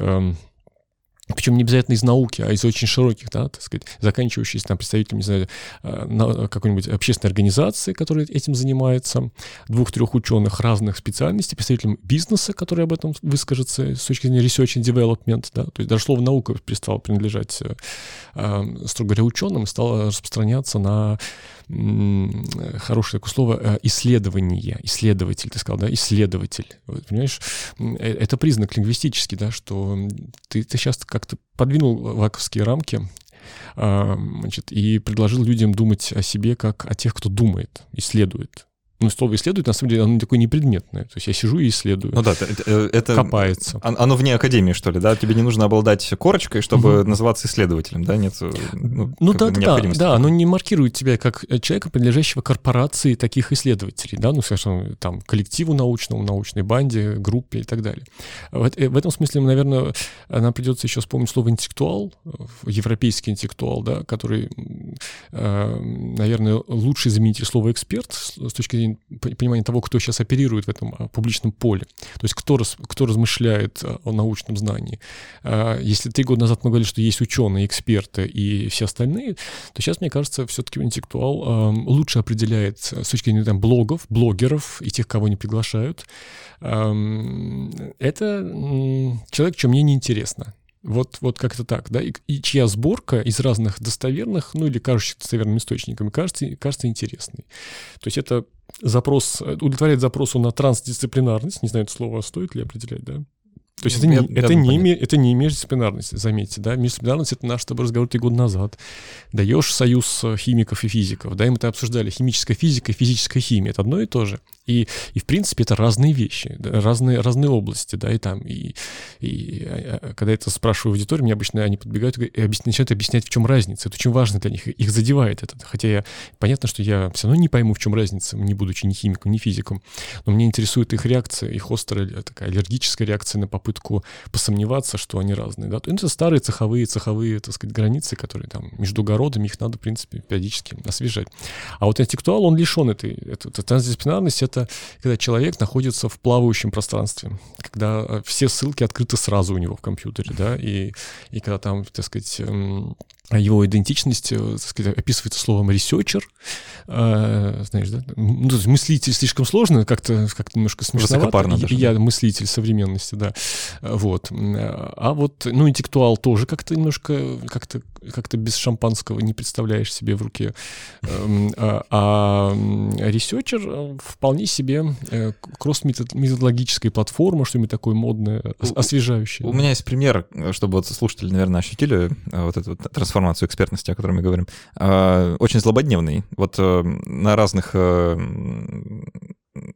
Э, причем не обязательно из науки, а из очень широких, да, так сказать, заканчивающиеся там представителями, не знаю, э, какой-нибудь общественной организации, которая этим занимается, двух-трех ученых разных специальностей, представителям бизнеса, который об этом выскажется с точки зрения research and development, да, то есть даже слово наука перестало принадлежать, э, э, строго говоря, ученым стало распространяться на хорошее такое слово э, исследование, исследователь, ты сказал, да, исследователь. Понимаешь, э, это признак лингвистический, да, что ты, ты сейчас как-то подвинул ваковские рамки, а, значит, и предложил людям думать о себе как о тех, кто думает, исследует ну, слово исследует, на самом деле, оно такое непредметное. То есть я сижу и исследую. Ну да, это... это копается. Оно вне академии, что ли, да? Тебе не нужно обладать корочкой, чтобы угу. называться исследователем, да? Нет ну, ну да, да, да, оно не маркирует тебя как человека, принадлежащего корпорации таких исследователей, да? Ну, скажем, там, коллективу научному, научной банде, группе и так далее. В, э, в этом смысле, наверное, нам придется еще вспомнить слово интеллектуал, европейский интеллектуал, да, который, э, наверное, лучший заменитель слова эксперт с точки зрения точки понимания того, кто сейчас оперирует в этом а, публичном поле. То есть кто, раз, кто размышляет а, о научном знании. Если три года назад мы говорили, что есть ученые, эксперты и все остальные, то сейчас, мне кажется, все-таки интеллектуал лучше определяет с точки зрения там, блогов, блогеров и тех, кого не приглашают. Это человек, что мне неинтересно. Вот, вот как-то так, да, и, и чья сборка из разных достоверных, ну или кажущихся достоверными источниками, кажется, кажется интересной. То есть это запрос, удовлетворяет запросу на трансдисциплинарность, не знаю, это слово стоит ли определять, да? То есть ну, это, не, это, не, это не междисциплинарность, заметьте, да. Междисциплинарность — это наш с тобой разговор три года назад. Даешь союз химиков и физиков, да, и мы это обсуждали. Химическая физика и физическая химия — это одно и то же. И, и в принципе, это разные вещи, разные, разные области, да, и там, и, и а, а, когда это спрашиваю в аудитории, мне обычно они подбегают и объясняют, начинают объяснять, в чем разница. Это очень важно для них, их задевает это. Хотя я, понятно, что я все равно не пойму, в чем разница, не будучи ни химиком, ни физиком, но мне интересует их реакция, их острая такая аллергическая реакция на попытку посомневаться, что они разные, да. Это старые цеховые, цеховые, так сказать, границы, которые там между городами, их надо, в принципе, периодически освежать. А вот интеллектуал, он лишен этой, этой, этой трансдисциплинарности, это это когда человек находится в плавающем пространстве, когда э, все ссылки открыты сразу у него в компьютере, да, и, и когда там, так сказать, эм, его идентичность, э, так сказать, описывается словом researcher, э, знаешь, да? Ну, есть мыслитель слишком сложно, как-то как немножко смешновато. даже. Я мыслитель современности, да. Вот. А вот, ну, интеллектуал тоже как-то немножко, как-то как-то без шампанского не представляешь себе в руке. Эм, а, а researcher э, вполне себе э, кросс-методологическая платформа, что-нибудь такое модное, освежающее. У меня есть пример, чтобы вот слушатели, наверное, ощутили вот эту трансформацию экспертности, о которой мы говорим, а, очень злободневный. Вот э, на разных э,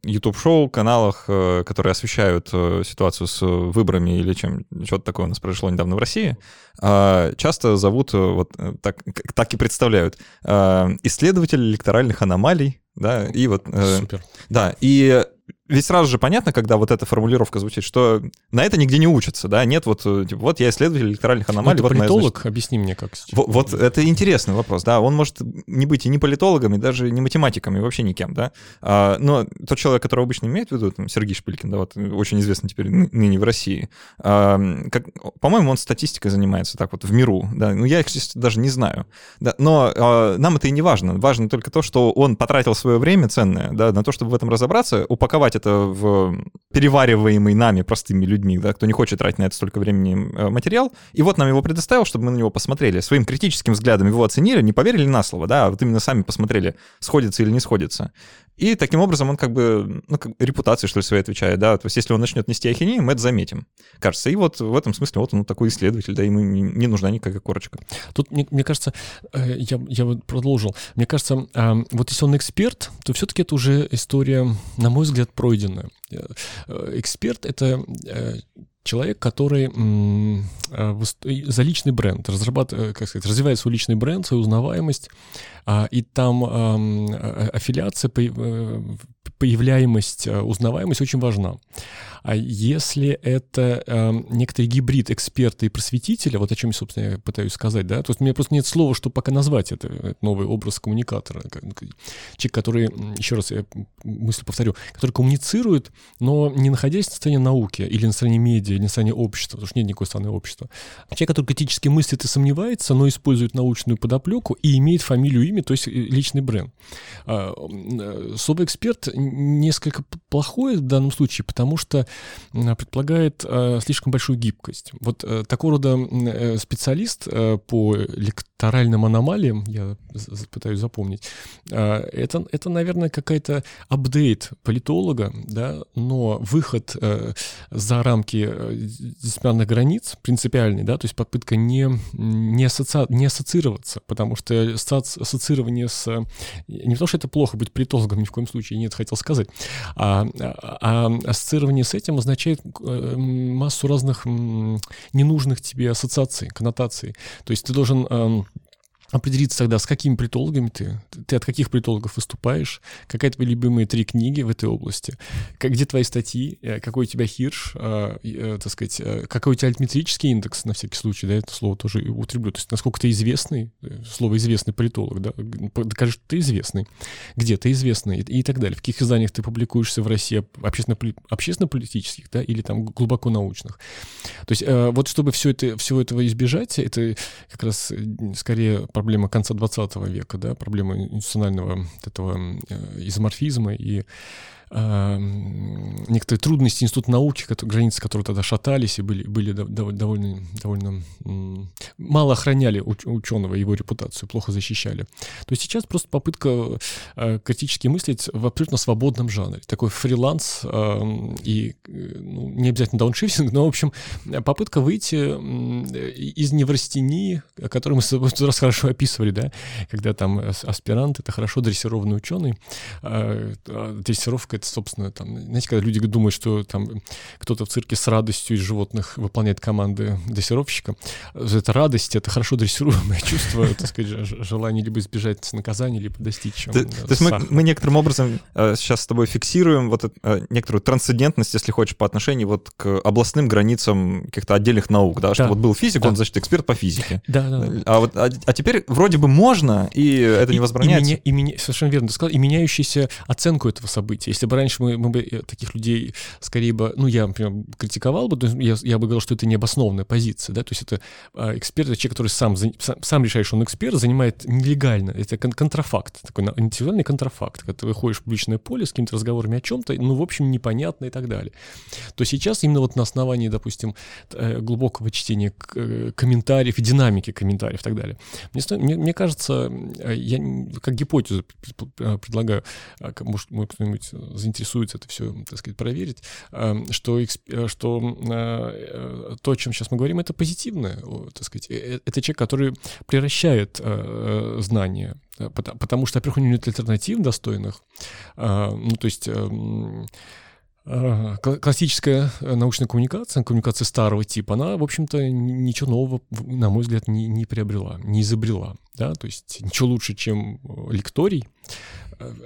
YouTube-шоу, каналах, э, которые освещают ситуацию с выборами или чем что-то такое у нас произошло недавно в России, а, часто зовут, вот так, так и представляют, исследователь электоральных аномалий, да, и вот... Супер. Да, и ведь сразу же понятно, когда вот эта формулировка звучит, что на это нигде не учатся, да, нет вот, э, типа, вот я исследователь электоральных аномалий. Ну, вот политолог, моя, значит... объясни мне как. Вот, вот это интересный вопрос, да, он может не быть и не политологом, и даже не математиком, и вообще никем, да, а, но тот человек, которого обычно имеет в виду, там, Сергей Шпилькин, да, вот, очень известный теперь ныне в России, а, как, по-моему, он статистикой занимается так вот в миру, да, ну я их даже не знаю, да, но а, нам это и не важно, важно только то, что он потратил свое время ценное, да, на то, чтобы в этом разобраться, упаковать это в перевариваемый нами, простыми людьми, да, кто не хочет тратить на это столько времени э, материал. И вот нам его предоставил, чтобы мы на него посмотрели, своим критическим взглядом его оценили, не поверили на слово, да, а вот именно сами посмотрели, сходится или не сходится. И таким образом он как бы, ну, как репутации, что ли, своей отвечает, да, то есть если он начнет нести ахинею, мы это заметим, кажется. И вот в этом смысле вот он такой исследователь, да, ему не, нужна никакая корочка. Тут, мне, мне кажется, э, я, я вот продолжил, мне кажется, вот если он эксперт, то все-таки это уже история, на мой взгляд, пройденная. Э, эксперт — это э, человек, который за личный бренд, разрабатывает, как сказать, развивает свой личный бренд, свою узнаваемость, а, и там аффилиация, появляемость, узнаваемость очень важна. А если это э, некоторый гибрид эксперта и просветителя, вот о чем, собственно, я пытаюсь сказать, да, то есть у меня просто нет слова, чтобы пока назвать это, это новый образ коммуникатора. Человек, который, еще раз я мысль повторю, который коммуницирует, но не находясь на стороне науки или на стороне медиа, или на стороне общества, потому что нет никакой стороны общества. Человек, который критически мыслит и сомневается, но использует научную подоплеку и имеет фамилию, имя, то есть э, личный бренд. А, э, слово «эксперт» несколько плохое в данном случае, потому что предполагает э, слишком большую гибкость. Вот э, такого рода э, специалист по электоральным аномалиям, я пытаюсь запомнить, это, это наверное, какая-то апдейт политолога, да, но выход за рамки дисциплинарных границ принципиальный, да, то есть попытка не, не, асоци... не ассоциироваться, потому что ассоциирование с... Не потому что это плохо быть политологом, ни в коем случае, нет, хотел сказать, а, а, а ассоциирование с этим означает э, массу разных ненужных тебе ассоциаций, коннотаций. То есть ты должен эм, определиться тогда, с какими политологами ты, ты от каких политологов выступаешь, какая твои любимые три книги в этой области, как, где твои статьи, э, какой у тебя хирш, э, э, так сказать, э, какой у тебя альтметрический индекс, на всякий случай, да, это слово тоже употреблю, то есть насколько ты известный, э, слово известный политолог, да, докажи, что ты известный, где ты известный и, и так далее, в каких изданиях ты публикуешься в России общественно, общественно-политических, да, или там глубоко научных. То есть э, вот чтобы все это, всего этого избежать, это как раз скорее проблема конца 20 века, да, проблема институционального этого э, изоморфизма и Эм, некоторые трудности института науки, которые, границы которого тогда шатались и были, были довольно, довольно мало охраняли ученого, его репутацию, плохо защищали. То есть сейчас просто попытка э, критически мыслить в абсолютно свободном жанре. Такой фриланс эм, и э, ну, не обязательно дауншифтинг, но, в общем, попытка выйти из неврастении, которую мы в раз хорошо описывали, да, когда там аспирант — это хорошо дрессированный ученый, э, а дрессировка это, собственно, там, знаете, когда люди думают, что там кто-то в цирке с радостью из животных выполняет команды дрессировщика, это радость, это хорошо дрессируемое чувство, так сказать, желание либо избежать наказания, либо достичь. То, то есть мы, некоторым образом э, сейчас с тобой фиксируем вот э, некоторую трансцендентность, если хочешь, по отношению вот к областным границам каких-то отдельных наук, да, что вот был физик, он, значит, эксперт по физике. Да, да. А вот, а, а теперь вроде бы можно, и это не возбраняется. И меня, совершенно верно ты сказал, и меняющуюся оценку этого события. Если бы раньше мы, мы бы э, таких людей скорее бы, ну, я, например, критиковал бы, я, я бы говорил, что это необоснованная позиция, да, то есть это а, эксперт, это человек, который сам, сам, сам решает, что он эксперт, занимает нелегально, это кон контрафакт, такой интеллектуальный контрафакт, когда ты выходишь в публичное поле с какими-то разговорами о чем-то, ну, в общем, непонятно и так далее. То сейчас именно вот на основании, допустим, э, глубокого чтения э, комментариев и динамики комментариев и так далее, мне, мне, кажется, я как гипотезу предлагаю, а, может, кто-нибудь заинтересуется это все, так сказать, проверить, эм, что, э, что э, то, о чем сейчас мы говорим, это позитивное, так сказать, э, это человек, который превращает знания, потому что, во-первых, у него нет альтернатив достойных, ну, то есть эм, классическая научная коммуникация, коммуникация старого типа, она, в общем-то, ничего нового, на мой взгляд, не, не приобрела, не изобрела, да, то есть ничего лучше, чем лекторий,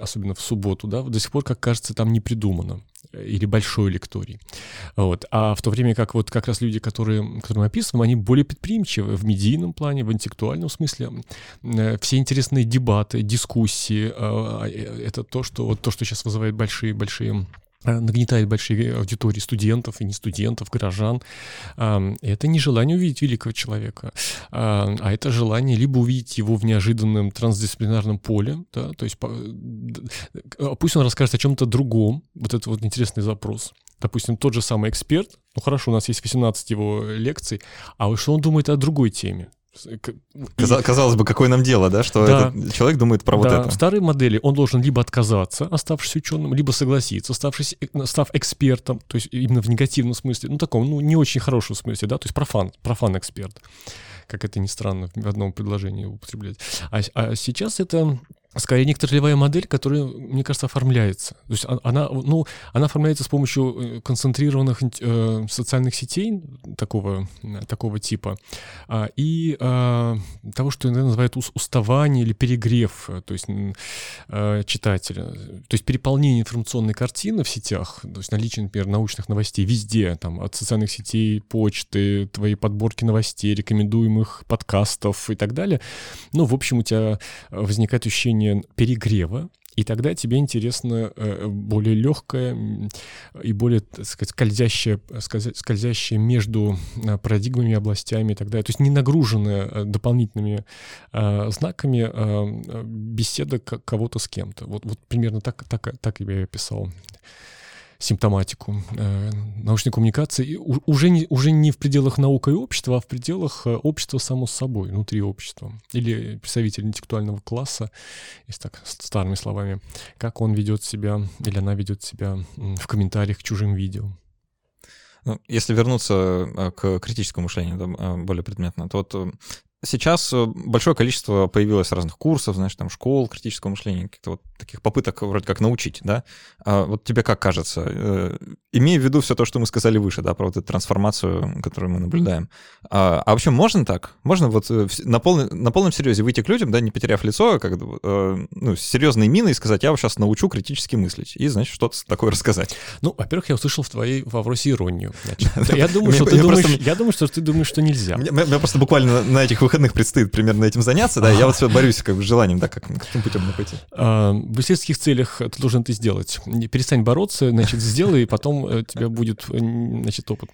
особенно в субботу, да, до сих пор, как кажется, там не придумано или большой лекторий. Вот. А в то время как вот как раз люди, которые, которые мы описываем, они более предприимчивы в медийном плане, в интеллектуальном смысле. Э, все интересные дебаты, дискуссии, э, э, это то, что, вот то, что сейчас вызывает большие-большие Э, нагнетает большие аудитории студентов и не студентов, горожан. Это не желание увидеть великого человека, а это желание либо увидеть его в неожиданном трансдисциплинарном поле, да, то есть э, пусть он расскажет о чем-то другом, вот это вот интересный запрос. Допустим, тот же самый эксперт, ну хорошо, у нас есть 18 его лекций, а что он думает о другой теме? Каза- казалось бы, какое нам дело, да, что да. этот человек думает про да. вот это. В старой модели он должен либо отказаться, оставшись ученым, либо согласиться, оставшись, э, став экспертом, то есть именно в негативном смысле, ну таком, ну не очень хорошем смысле, да, то есть профан, профан-эксперт, как это ни странно в одном предложении употреблять. А, а сейчас это скорее некоторая модель, которая, мне кажется, оформляется. То есть она, ну, она оформляется с помощью э, концентрированных э, социальных сетей такого, такого типа а, и а, того, что иногда называют уставание или перегрев, э, то есть а, читателя. То есть переполнение информационной картины в сетях, то есть наличие, например, научных новостей везде, там, от социальных сетей, почты, твои подборки новостей, рекомендуемых подкастов и так далее. Ну, в общем, у тебя возникает ощущение ощущение перегрева, и тогда тебе интересно э, более легкое и более, так сказать, скользящее, скользящее между э, парадигмами, областями и так далее. То есть не нагруженная э, дополнительными знаками беседа кого-то с кем-то. Вот, вот примерно так, так, так я описал симптоматику э, научной коммуникации уже не, уже не в пределах наука и общества, а в пределах э, общества само собой, внутри общества. Или представитель интеллектуального класса, если так старыми словами, как он ведет себя или она ведет себя в комментариях к чужим видео. Ну, если вернуться э, к критическому мышлению да, более предметно, то вот сейчас э, большое количество появилось разных курсов, знаешь, там школ критического мышления, каких-то вот таких попыток вроде как научить, да? А вот тебе как кажется, э, имея в виду все то, что мы сказали выше, да, про вот эту трансформацию, которую мы наблюдаем, а, а вообще можно так? Можно вот э, на, полный, на полном серьезе выйти к людям, да, не потеряв лицо, как, ну, серьезной миной и сказать, я вас сейчас научу критически мыслить, и, значит, что-то такое рассказать? Ну, во-первых, я услышал в твоей вопросе иронию. Я думаю, что ты думаешь, я думаю, что ты думаешь, что нельзя. Мне просто буквально на этих выходных предстоит примерно этим заняться, да, я вот все борюсь как бы с желанием, да, как, каким путем пойти. А, в исследовательских целях ты должен это сделать. Перестань бороться, значит, сделай, и потом э, у тебя будет, э, значит, опыт.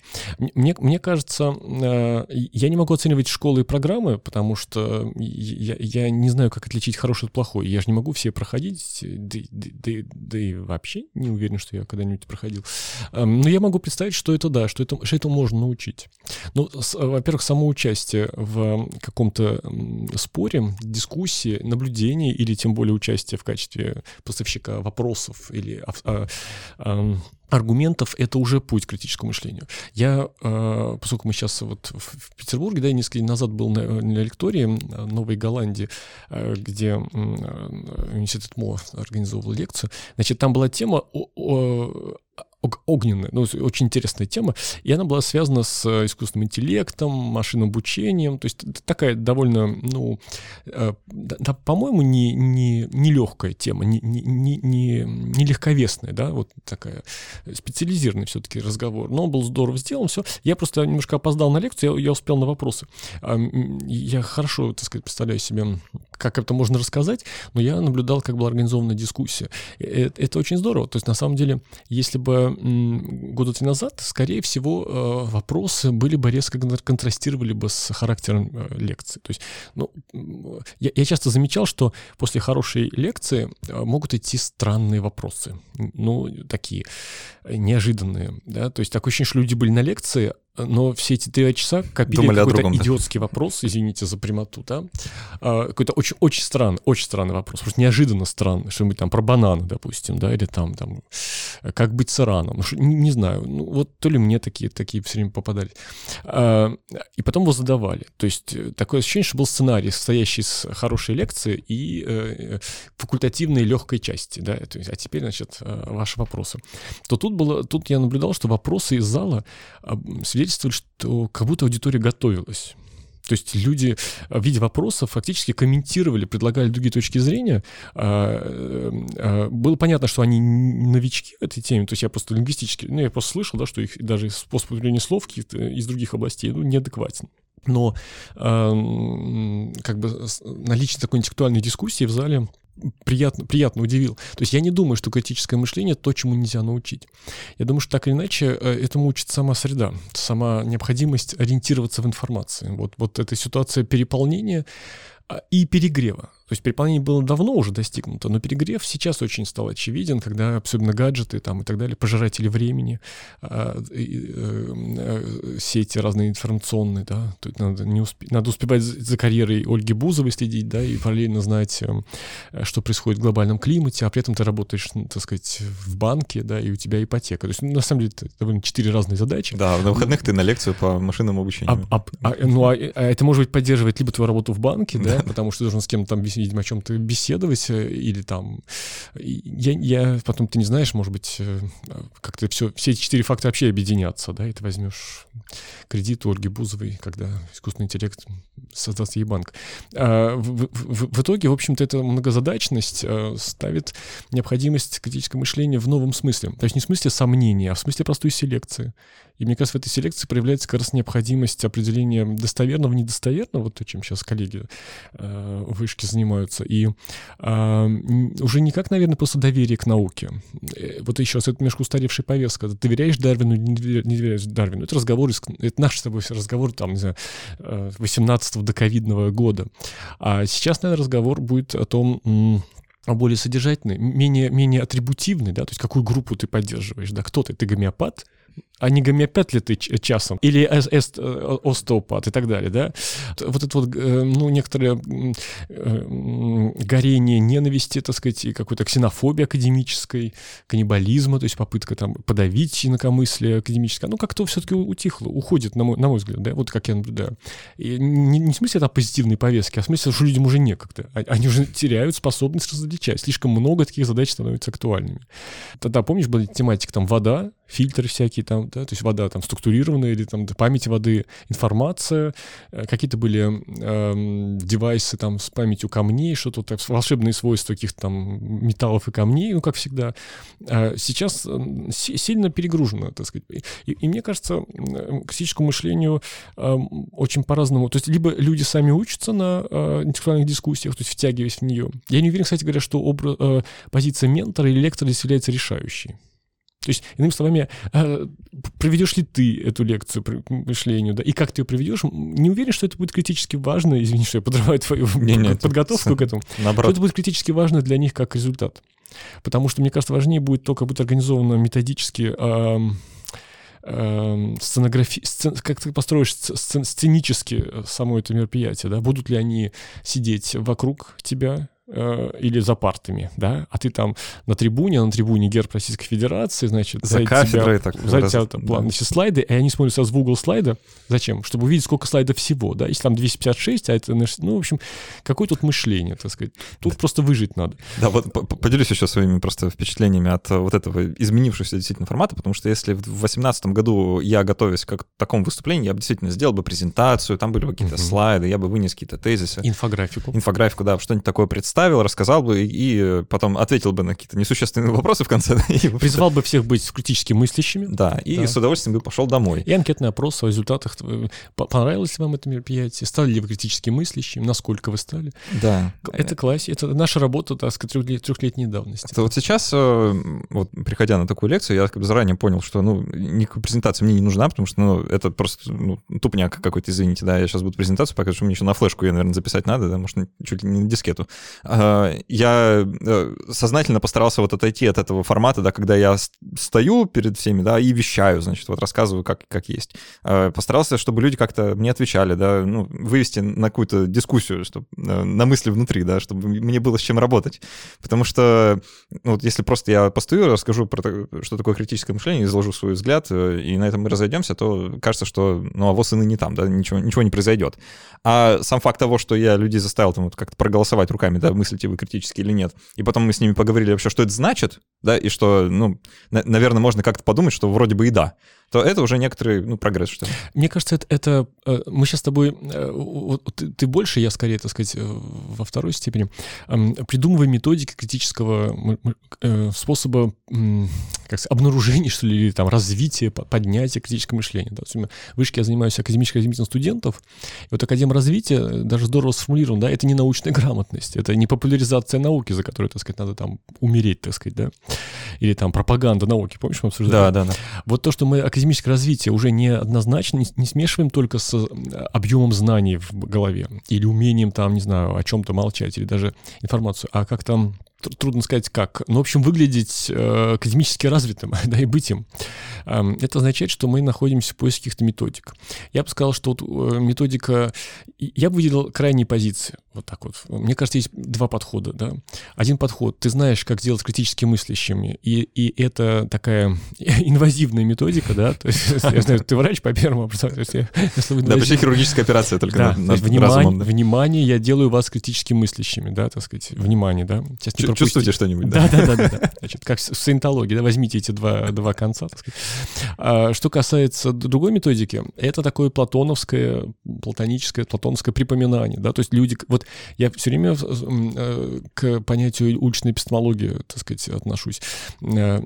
Мне, мне кажется, э, я не могу оценивать школы и программы, потому что я, я не знаю, как отличить хороший от плохой. Я же не могу все проходить, да, да, да и вообще не уверен, что я когда-нибудь проходил. Но я могу представить, что это да, что это, что это можно научить. Ну, во-первых, само участие в каком-то споре, дискуссии, наблюдении или тем более участие в качестве поставщика вопросов или а, а, аргументов, это уже путь к критическому мышлению. Я, э, поскольку мы сейчас вот в Петербурге, да, я несколько дней назад был на, на лектории Новой Голландии, э, где университет МО организовывал лекцию, значит, там была тема о, о огненная, ну, очень интересная тема, и она была связана с э, искусственным интеллектом, машинным обучением, то есть такая довольно, ну, э, да, по-моему, не, не, не легкая тема, не, не, не, не легковесная, да, вот такая специализированный все-таки разговор, но он был здорово сделан, все. Я просто немножко опоздал на лекцию, я, я успел на вопросы. Я хорошо, так сказать, представляю себе, как это можно рассказать, но я наблюдал, как была организована дискуссия. Это, это очень здорово, то есть на самом деле, если бы года три назад, скорее всего, э, вопросы были бы резко контрастировали бы с характером э, лекции. То есть, ну, я, я часто замечал, что после хорошей лекции э, могут идти странные вопросы, ну, такие неожиданные, да, то есть такое ощущение, что люди были на лекции, но все эти три часа копили какой-то идиотский да. вопрос, извините за прямоту, да, а, какой-то очень, очень странный, очень странный вопрос, просто неожиданно странный, что-нибудь там про бананы, допустим, да, или там, там, как быть с Ираном, ну, что, не, не знаю, ну, вот то ли мне такие, такие все время попадались. А, и потом его задавали, то есть э, такое ощущение, что был сценарий, состоящий из хорошей лекции и э, факультативной легкой части, да, то есть, а теперь, значит, э, ваши вопросы. То тут было, тут я наблюдал, что вопросы из зала свидетельствовали свидетельствовали, что как будто аудитория готовилась. То есть люди в виде вопросов фактически комментировали, предлагали другие точки зрения. А, а, было понятно, что они новички в этой теме. То есть я просто лингвистически, ну, я просто слышал, да, что их даже способ употребления слов из других областей ну, неадекватен. Но э, как бы наличие такой интеллектуальной дискуссии в зале приятно, приятно удивил. То есть я не думаю, что критическое мышление то, чему нельзя научить. Я думаю, что так или иначе э, этому учит сама среда, сама необходимость ориентироваться в информации. Вот, вот эта ситуация переполнения а, и перегрева. То есть переполнение было давно уже достигнуто, но перегрев сейчас очень стал очевиден, когда особенно гаджеты там и так далее, пожиратели времени, э, э, сети разные информационные, да, тут надо, не успе... надо успевать за карьерой Ольги Бузовой следить, да, и параллельно знать, э, что происходит в глобальном климате, а при этом ты работаешь, ну, так сказать, в банке, да, и у тебя ипотека. То есть, ну, на самом деле, это довольно четыре разные задачи. Да, на выходных ты на лекцию по машинному обучению. А, а, а, ну, а, а это может быть поддерживать либо твою работу в банке, да, потому что ты должен с кем-то там видимо, о чем-то беседовать э, или там... Я, я потом, ты не знаешь, может быть, э, как-то все, все эти четыре факта вообще объединятся, да, и ты возьмешь кредит у Ольги Бузовой, когда искусственный интеллект создаст ей банк. А в, в, в итоге, в общем-то, эта многозадачность э, ставит необходимость критического мышления в новом смысле. То есть не в смысле сомнения, а в смысле простой селекции. И мне кажется, в этой селекции проявляется как раз необходимость определения достоверного, недостоверного, вот то, чем сейчас коллеги э, вышки занимаются. И э, уже не как, наверное, просто доверие к науке. Э, вот еще раз, это немножко устаревшая повестка. Доверяешь Дарвину, не доверяешь Дарвину. Это разговор, это наш с тобой разговор, там, не знаю, 18 э, до ковидного года. А сейчас, наверное, разговор будет о том, более содержательный, менее, менее атрибутивный, да, то есть какую группу ты поддерживаешь, да, кто ты, ты гомеопат, а не гомеопат ли ты часом, или э, остеопат и так далее, да? Вот это вот, э, ну, некоторое э, горение ненависти, так сказать, и какой-то ксенофобии академической, каннибализма, то есть попытка там подавить инакомыслие академическое, ну, как-то все-таки утихло, уходит, на мой, на мой взгляд, да, вот как я наблюдаю. И не, не в смысле это позитивной повестки, а в смысле, что людям уже некогда. А, они уже теряют способность различать. Слишком много таких задач становится актуальными. Тогда, помнишь, была тематика там вода, фильтры всякие там, да, то есть вода там структурированная или там память воды, информация, э, какие-то были э, девайсы там с памятью камней, что-то так, волшебные свойства каких-то там металлов и камней, ну, как всегда. А сейчас сильно перегружено, так сказать. И, и мне кажется, к критическому мышлению э, очень по-разному. То есть либо люди сами учатся на э, интеллектуальных дискуссиях, то есть втягиваясь в нее. Я не уверен, кстати говоря, что образ, э, позиция ментора или лектора здесь является решающей. То есть, иными словами, э, проведешь ли ты эту лекцию по мышлению, да, и как ты ее проведешь, не уверен, что это будет критически важно, извини, что я подрываю твою не, нет, подготовку к этому, наоборот. что это будет критически важно для них как результат. Потому что, мне кажется, важнее будет то, как будет организовано методически э, э, сценографи... сцен... как ты построишь сцен... сценически само это мероприятие, да, будут ли они сидеть вокруг тебя, Э, или за партами, да, а ты там на трибуне, а на трибуне герб Российской Федерации, значит, за кафедрой тебя, так, за тебя там, план, да. значит, слайды, и они смотрят сразу в угол слайда. Зачем? Чтобы увидеть, сколько слайдов всего, да, если там 256, а это, ну, в общем, какое тут мышление, так сказать. Тут да. просто выжить надо. Да, вот поделюсь еще своими просто впечатлениями от вот этого изменившегося действительно формата, потому что если в 2018 году я, готовясь к такому выступлению, я бы действительно сделал бы презентацию, там были бы какие-то угу. слайды, я бы вынес какие-то тезисы. Инфографику. Инфографику, да, что-нибудь такое представил, представил, рассказал бы и потом ответил бы на какие-то несущественные вопросы в конце. Призвал бы всех быть критически мыслящими. Да, и да. с удовольствием бы пошел домой. И анкетный опрос о результатах. Понравилось ли вам это мероприятие? Стали ли вы критически мыслящими? Насколько вы стали? Да. Это классе. Это наша работа, так сказать, трехлетней давности. Это вот сейчас, э, вот приходя на такую лекцию, я как бы заранее понял, что ну, никакой презентация мне не нужна, потому что ну, это просто ну, тупняк какой-то, извините, да, я сейчас буду презентацию показывать, что мне еще на флешку ее, наверное, записать надо, да, может, чуть ли не на дискету. А, я э, сознательно постарался вот отойти от этого формата, да, когда я стою перед всеми, да, и вещаю, значит, вот рассказываю, как, как есть. А, постарался, чтобы люди как-то мне отвечали, да, ну, вывести на какую-то дискуссию, чтобы, э, на мысли внутри, да, чтобы мне было с чем работать. Потому что, ну, вот если просто я постою, расскажу про то, что такое критическое мышление, изложу свой взгляд, э, и на этом мы разойдемся, то кажется, что, ну, а вот и не там, да, ничего, ничего не произойдет. А сам факт того, что я людей заставил там вот как-то проголосовать руками, да, мыслите вы критически или нет, и потом мы с ними поговорили вообще, что это значит, да, и что, ну, на- наверное, можно как-то подумать, что вроде бы и да то это уже некоторый ну, прогресс, что ли. Мне кажется, это, это э, мы сейчас с тобой, э, ты, ты больше, я скорее, так сказать, э, во второй степени, придумываем методики критического способа как сказать, обнаружения, что ли, или там развития, поднятия критического мышления. Да. В вышке я занимаюсь академическим развитием студентов, и вот академ развития даже здорово сформулирован, да, это не научная грамотность, это не популяризация науки, за которую, так сказать, надо там умереть, так сказать, да, или там пропаганда науки, помнишь, мы обсуждали? Да, да, да. Вот то, что мы академическое развитие уже не однозначно, не, смешиваем только с э, объемом знаний в голове или умением там, не знаю, о чем-то молчать или даже информацию, а как там трудно сказать как, но, в общем, выглядеть э, академически развитым, да, и быть им. Э, это означает, что мы находимся в поиске каких-то методик. Я бы сказал, что вот э, методика... Я бы выделил крайние позиции. Вот так вот. Мне кажется, есть два подхода, да. Один подход, ты знаешь, как делать критически мыслящими, и, и это такая инвазивная методика, да, то есть, я знаю, ты врач по первому образованию. Да, почти хирургическая операция только на, внимание, внимание, я делаю вас критически мыслящими, да, так сказать, внимание, да. Сейчас не Чувствуете что-нибудь, да? Да, да, да, да. Значит, как в саентологии, да, возьмите эти два, два конца, так сказать. А, что касается другой методики, это такое платоновское, платоническое, платоновское припоминание, да, то есть люди, вот я все время э, к понятию уличной эпистемологии, так сказать, отношусь, э,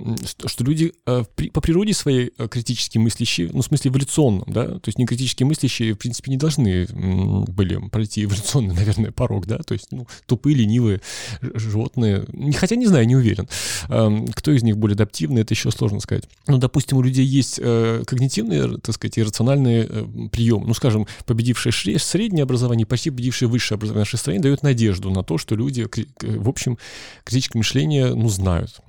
что люди э, по природе своей критически мыслящие, ну, в смысле эволюционном, да, то есть не критически мыслящие, в принципе, не должны были пройти эволюционный, наверное, порог, да, то есть, ну, тупые, ленивые животные, хотя не знаю, не уверен. Эм, кто из них более адаптивный, это еще сложно сказать. Ну, допустим, у людей есть э, когнитивные, так сказать, и рациональные э, приемы. Ну, скажем, победившее среднее образование, почти победившее высшее образование в нашей стране дает надежду на то, что люди, в общем, критическое мышление, ну, знают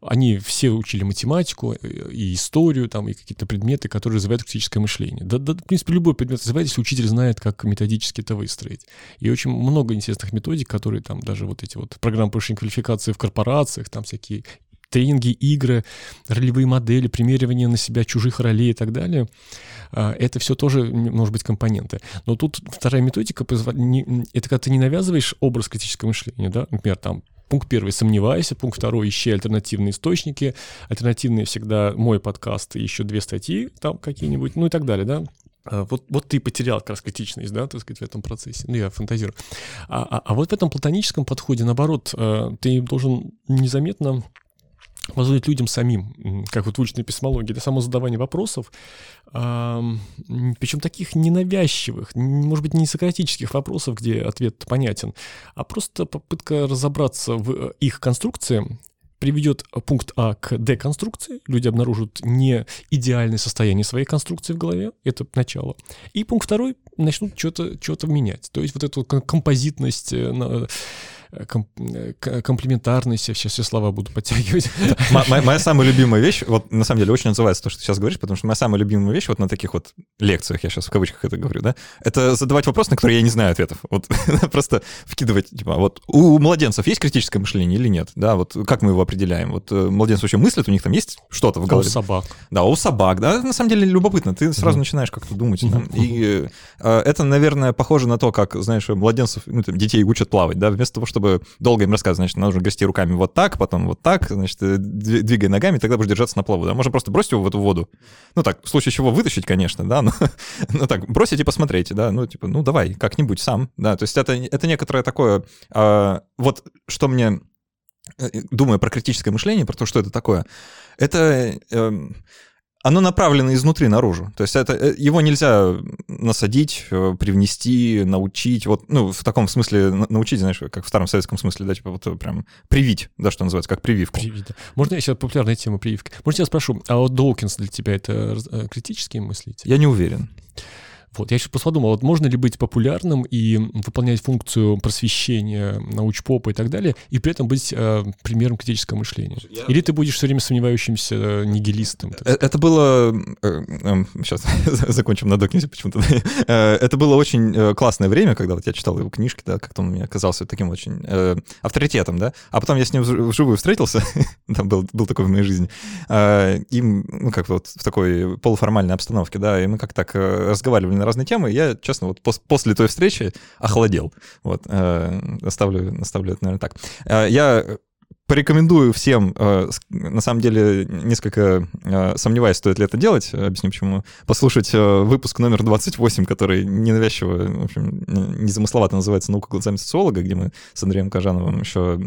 они все учили математику и историю, там, и какие-то предметы, которые развивают критическое мышление. Да, да, в принципе, любой предмет развивает, если учитель знает, как методически это выстроить. И очень много интересных методик, которые там даже вот эти вот программы повышения квалификации в корпорациях, там всякие тренинги, игры, ролевые модели, примеривание на себя чужих ролей и так далее. А, это все тоже, может быть, компоненты. Но тут вторая методика, это когда ты не навязываешь образ критического мышления, да, например, там Пункт первый — сомневайся. Пункт второй — ищи альтернативные источники. Альтернативные всегда мой подкаст и еще две статьи там какие-нибудь, ну и так далее, да. А, вот, вот ты потерял как раз критичность, да, так сказать, в этом процессе. Ну, я фантазирую. А, а, а вот в этом платоническом подходе, наоборот, э, ты должен незаметно позволить людям самим, как вот в уличной письмологии, это само задавание вопросов, причем таких ненавязчивых, может быть, не сократических вопросов, где ответ понятен, а просто попытка разобраться в э, их конструкции, приведет пункт А к деконструкции, люди обнаружат не идеальное состояние своей конструкции в голове, это начало. И пункт второй, начнут что-то что менять. То есть вот эту композитность э, Э, э, комплементарность, я сейчас все слова буду подтягивать. Моя, самая любимая вещь, вот на самом деле очень называется то, что ты сейчас говоришь, потому что моя самая любимая вещь вот на таких вот лекциях, я сейчас в кавычках это говорю, да, это задавать вопросы, на которые я не знаю ответов. Вот просто вкидывать, типа, вот у младенцев есть критическое мышление или нет? Да, вот как мы его определяем? Вот младенцы вообще мыслят, у них там есть что-то в голове? А у собак. Да, у собак, да, на самом деле любопытно, ты сразу начинаешь как-то думать. И это, наверное, похоже на то, как, знаешь, младенцев, ну, детей учат плавать, да, вместо того, чтобы чтобы долго им рассказывать, значит, нужно грести руками вот так, потом вот так, значит, э, двигай ногами, тогда будешь держаться на плаву, да, можно просто бросить его в эту воду, ну так, в случае чего вытащить, конечно, да, но, ну так, бросить и посмотреть, да, ну типа, ну давай, как-нибудь сам, да, то есть это, это некоторое такое, а, вот что мне, э, думаю про критическое мышление, про то, что это такое, это... Э, оно направлено изнутри наружу. То есть это, э, его нельзя насадить, э, привнести, научить. Вот, ну, в таком смысле научить, знаешь, как в старом советском смысле, да, типа вот э, прям привить, да, что называется, как прививку. Привить, да. Можно я сейчас популярная тема прививки? Можно я спрошу, а вот Доукинс для тебя это критический мыслитель? Я не уверен. Вот, я еще просто подумал, вот можно ли быть популярным и выполнять функцию просвещения, научпопа и так далее, и при этом быть э, примером критического мышления? Я... Или ты будешь все время сомневающимся э, нигилистом? Э, это было... Э, э, сейчас закончим на Докинсе почему-то. Э, это было очень классное время, когда вот я читал его книжки, да, как-то он мне казался таким очень э, авторитетом, да, а потом я с ним вживую встретился, там был, был такой в моей жизни, э, и, ну, как вот в такой полуформальной обстановке, да, и мы как так разговаривали на разные темы. Я, честно, вот пос после той встречи охладел. Вот, э, оставлю, оставлю это, наверное, так. Э, я порекомендую всем, э, на самом деле, несколько э, сомневаюсь, стоит ли это делать, объясню почему, послушать э, выпуск номер 28, который ненавязчиво, в общем, незамысловато называется «Наука глазами социолога», где мы с Андреем Кажановым еще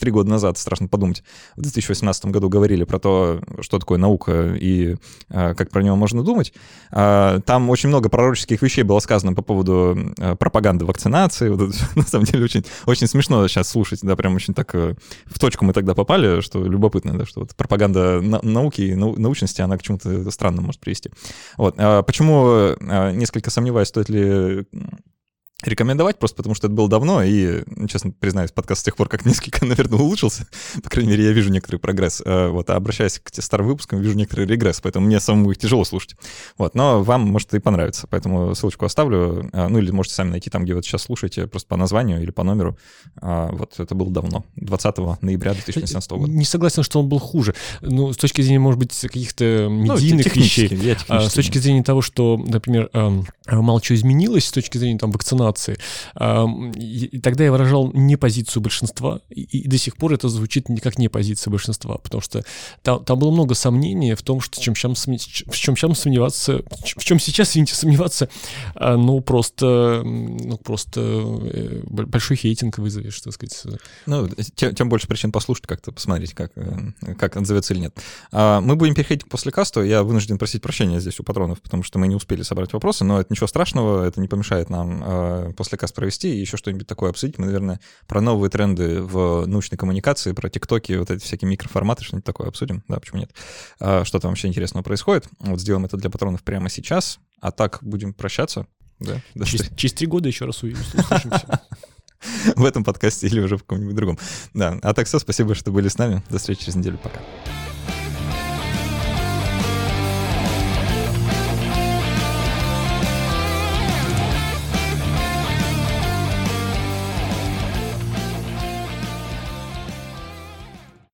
три года назад, страшно подумать, в 2018 году говорили про то, что такое наука и как про него можно думать. Там очень много пророческих вещей было сказано по поводу пропаганды вакцинации. Вот это, на самом деле очень, очень смешно сейчас слушать, да, прям очень так в точку мы тогда попали, что любопытно, да, что вот пропаганда науки и научности, она к чему-то странному может привести. Вот. А почему а, несколько сомневаюсь, стоит ли рекомендовать, просто потому что это было давно, и, честно признаюсь, подкаст с тех пор как несколько, наверное, улучшился. По крайней мере, я вижу некоторый прогресс. Э, вот, а обращаясь к старым выпускам, вижу некоторый регресс, поэтому мне самому их тяжело слушать. Вот, но вам, может, и понравится, поэтому ссылочку оставлю. Э, ну, или можете сами найти там, где вы сейчас слушаете, просто по названию или по номеру. А, вот, это было давно, 20 ноября 2017 года. Не согласен, что он был хуже. Ну, с точки зрения, может быть, каких-то ну, медийных ну, вещей. А, с точки зрения того, что, например, эм, мало чего изменилось, с точки зрения там вакцинации, интонации. И тогда я выражал не позицию большинства, и до сих пор это звучит как не позиция большинства, потому что там, там было много сомнений в том, что чем сейчас, в чем сейчас сомневаться, в чем сейчас, извините, сомневаться, а, ну, просто, ну, просто э, большой хейтинг вызовешь, так сказать. Ну, тем, тем больше причин послушать как-то, посмотреть, как, э, как отзовется или нет. А, мы будем переходить после каста, я вынужден просить прощения здесь у патронов, потому что мы не успели собрать вопросы, но это ничего страшного, это не помешает нам а, после каст провести и еще что-нибудь такое обсудить. Мы, наверное, про новые тренды в научной коммуникации, про тиктоки, вот эти всякие микроформаты, что-нибудь такое обсудим. Да, почему нет? А, что там вообще интересного происходит. Вот сделаем это для патронов прямо сейчас. А так будем прощаться. Да, через, через три года еще раз услышимся. в этом подкасте или уже в каком-нибудь другом. Да, а так все, спасибо, что были с нами. До встречи через неделю. Пока.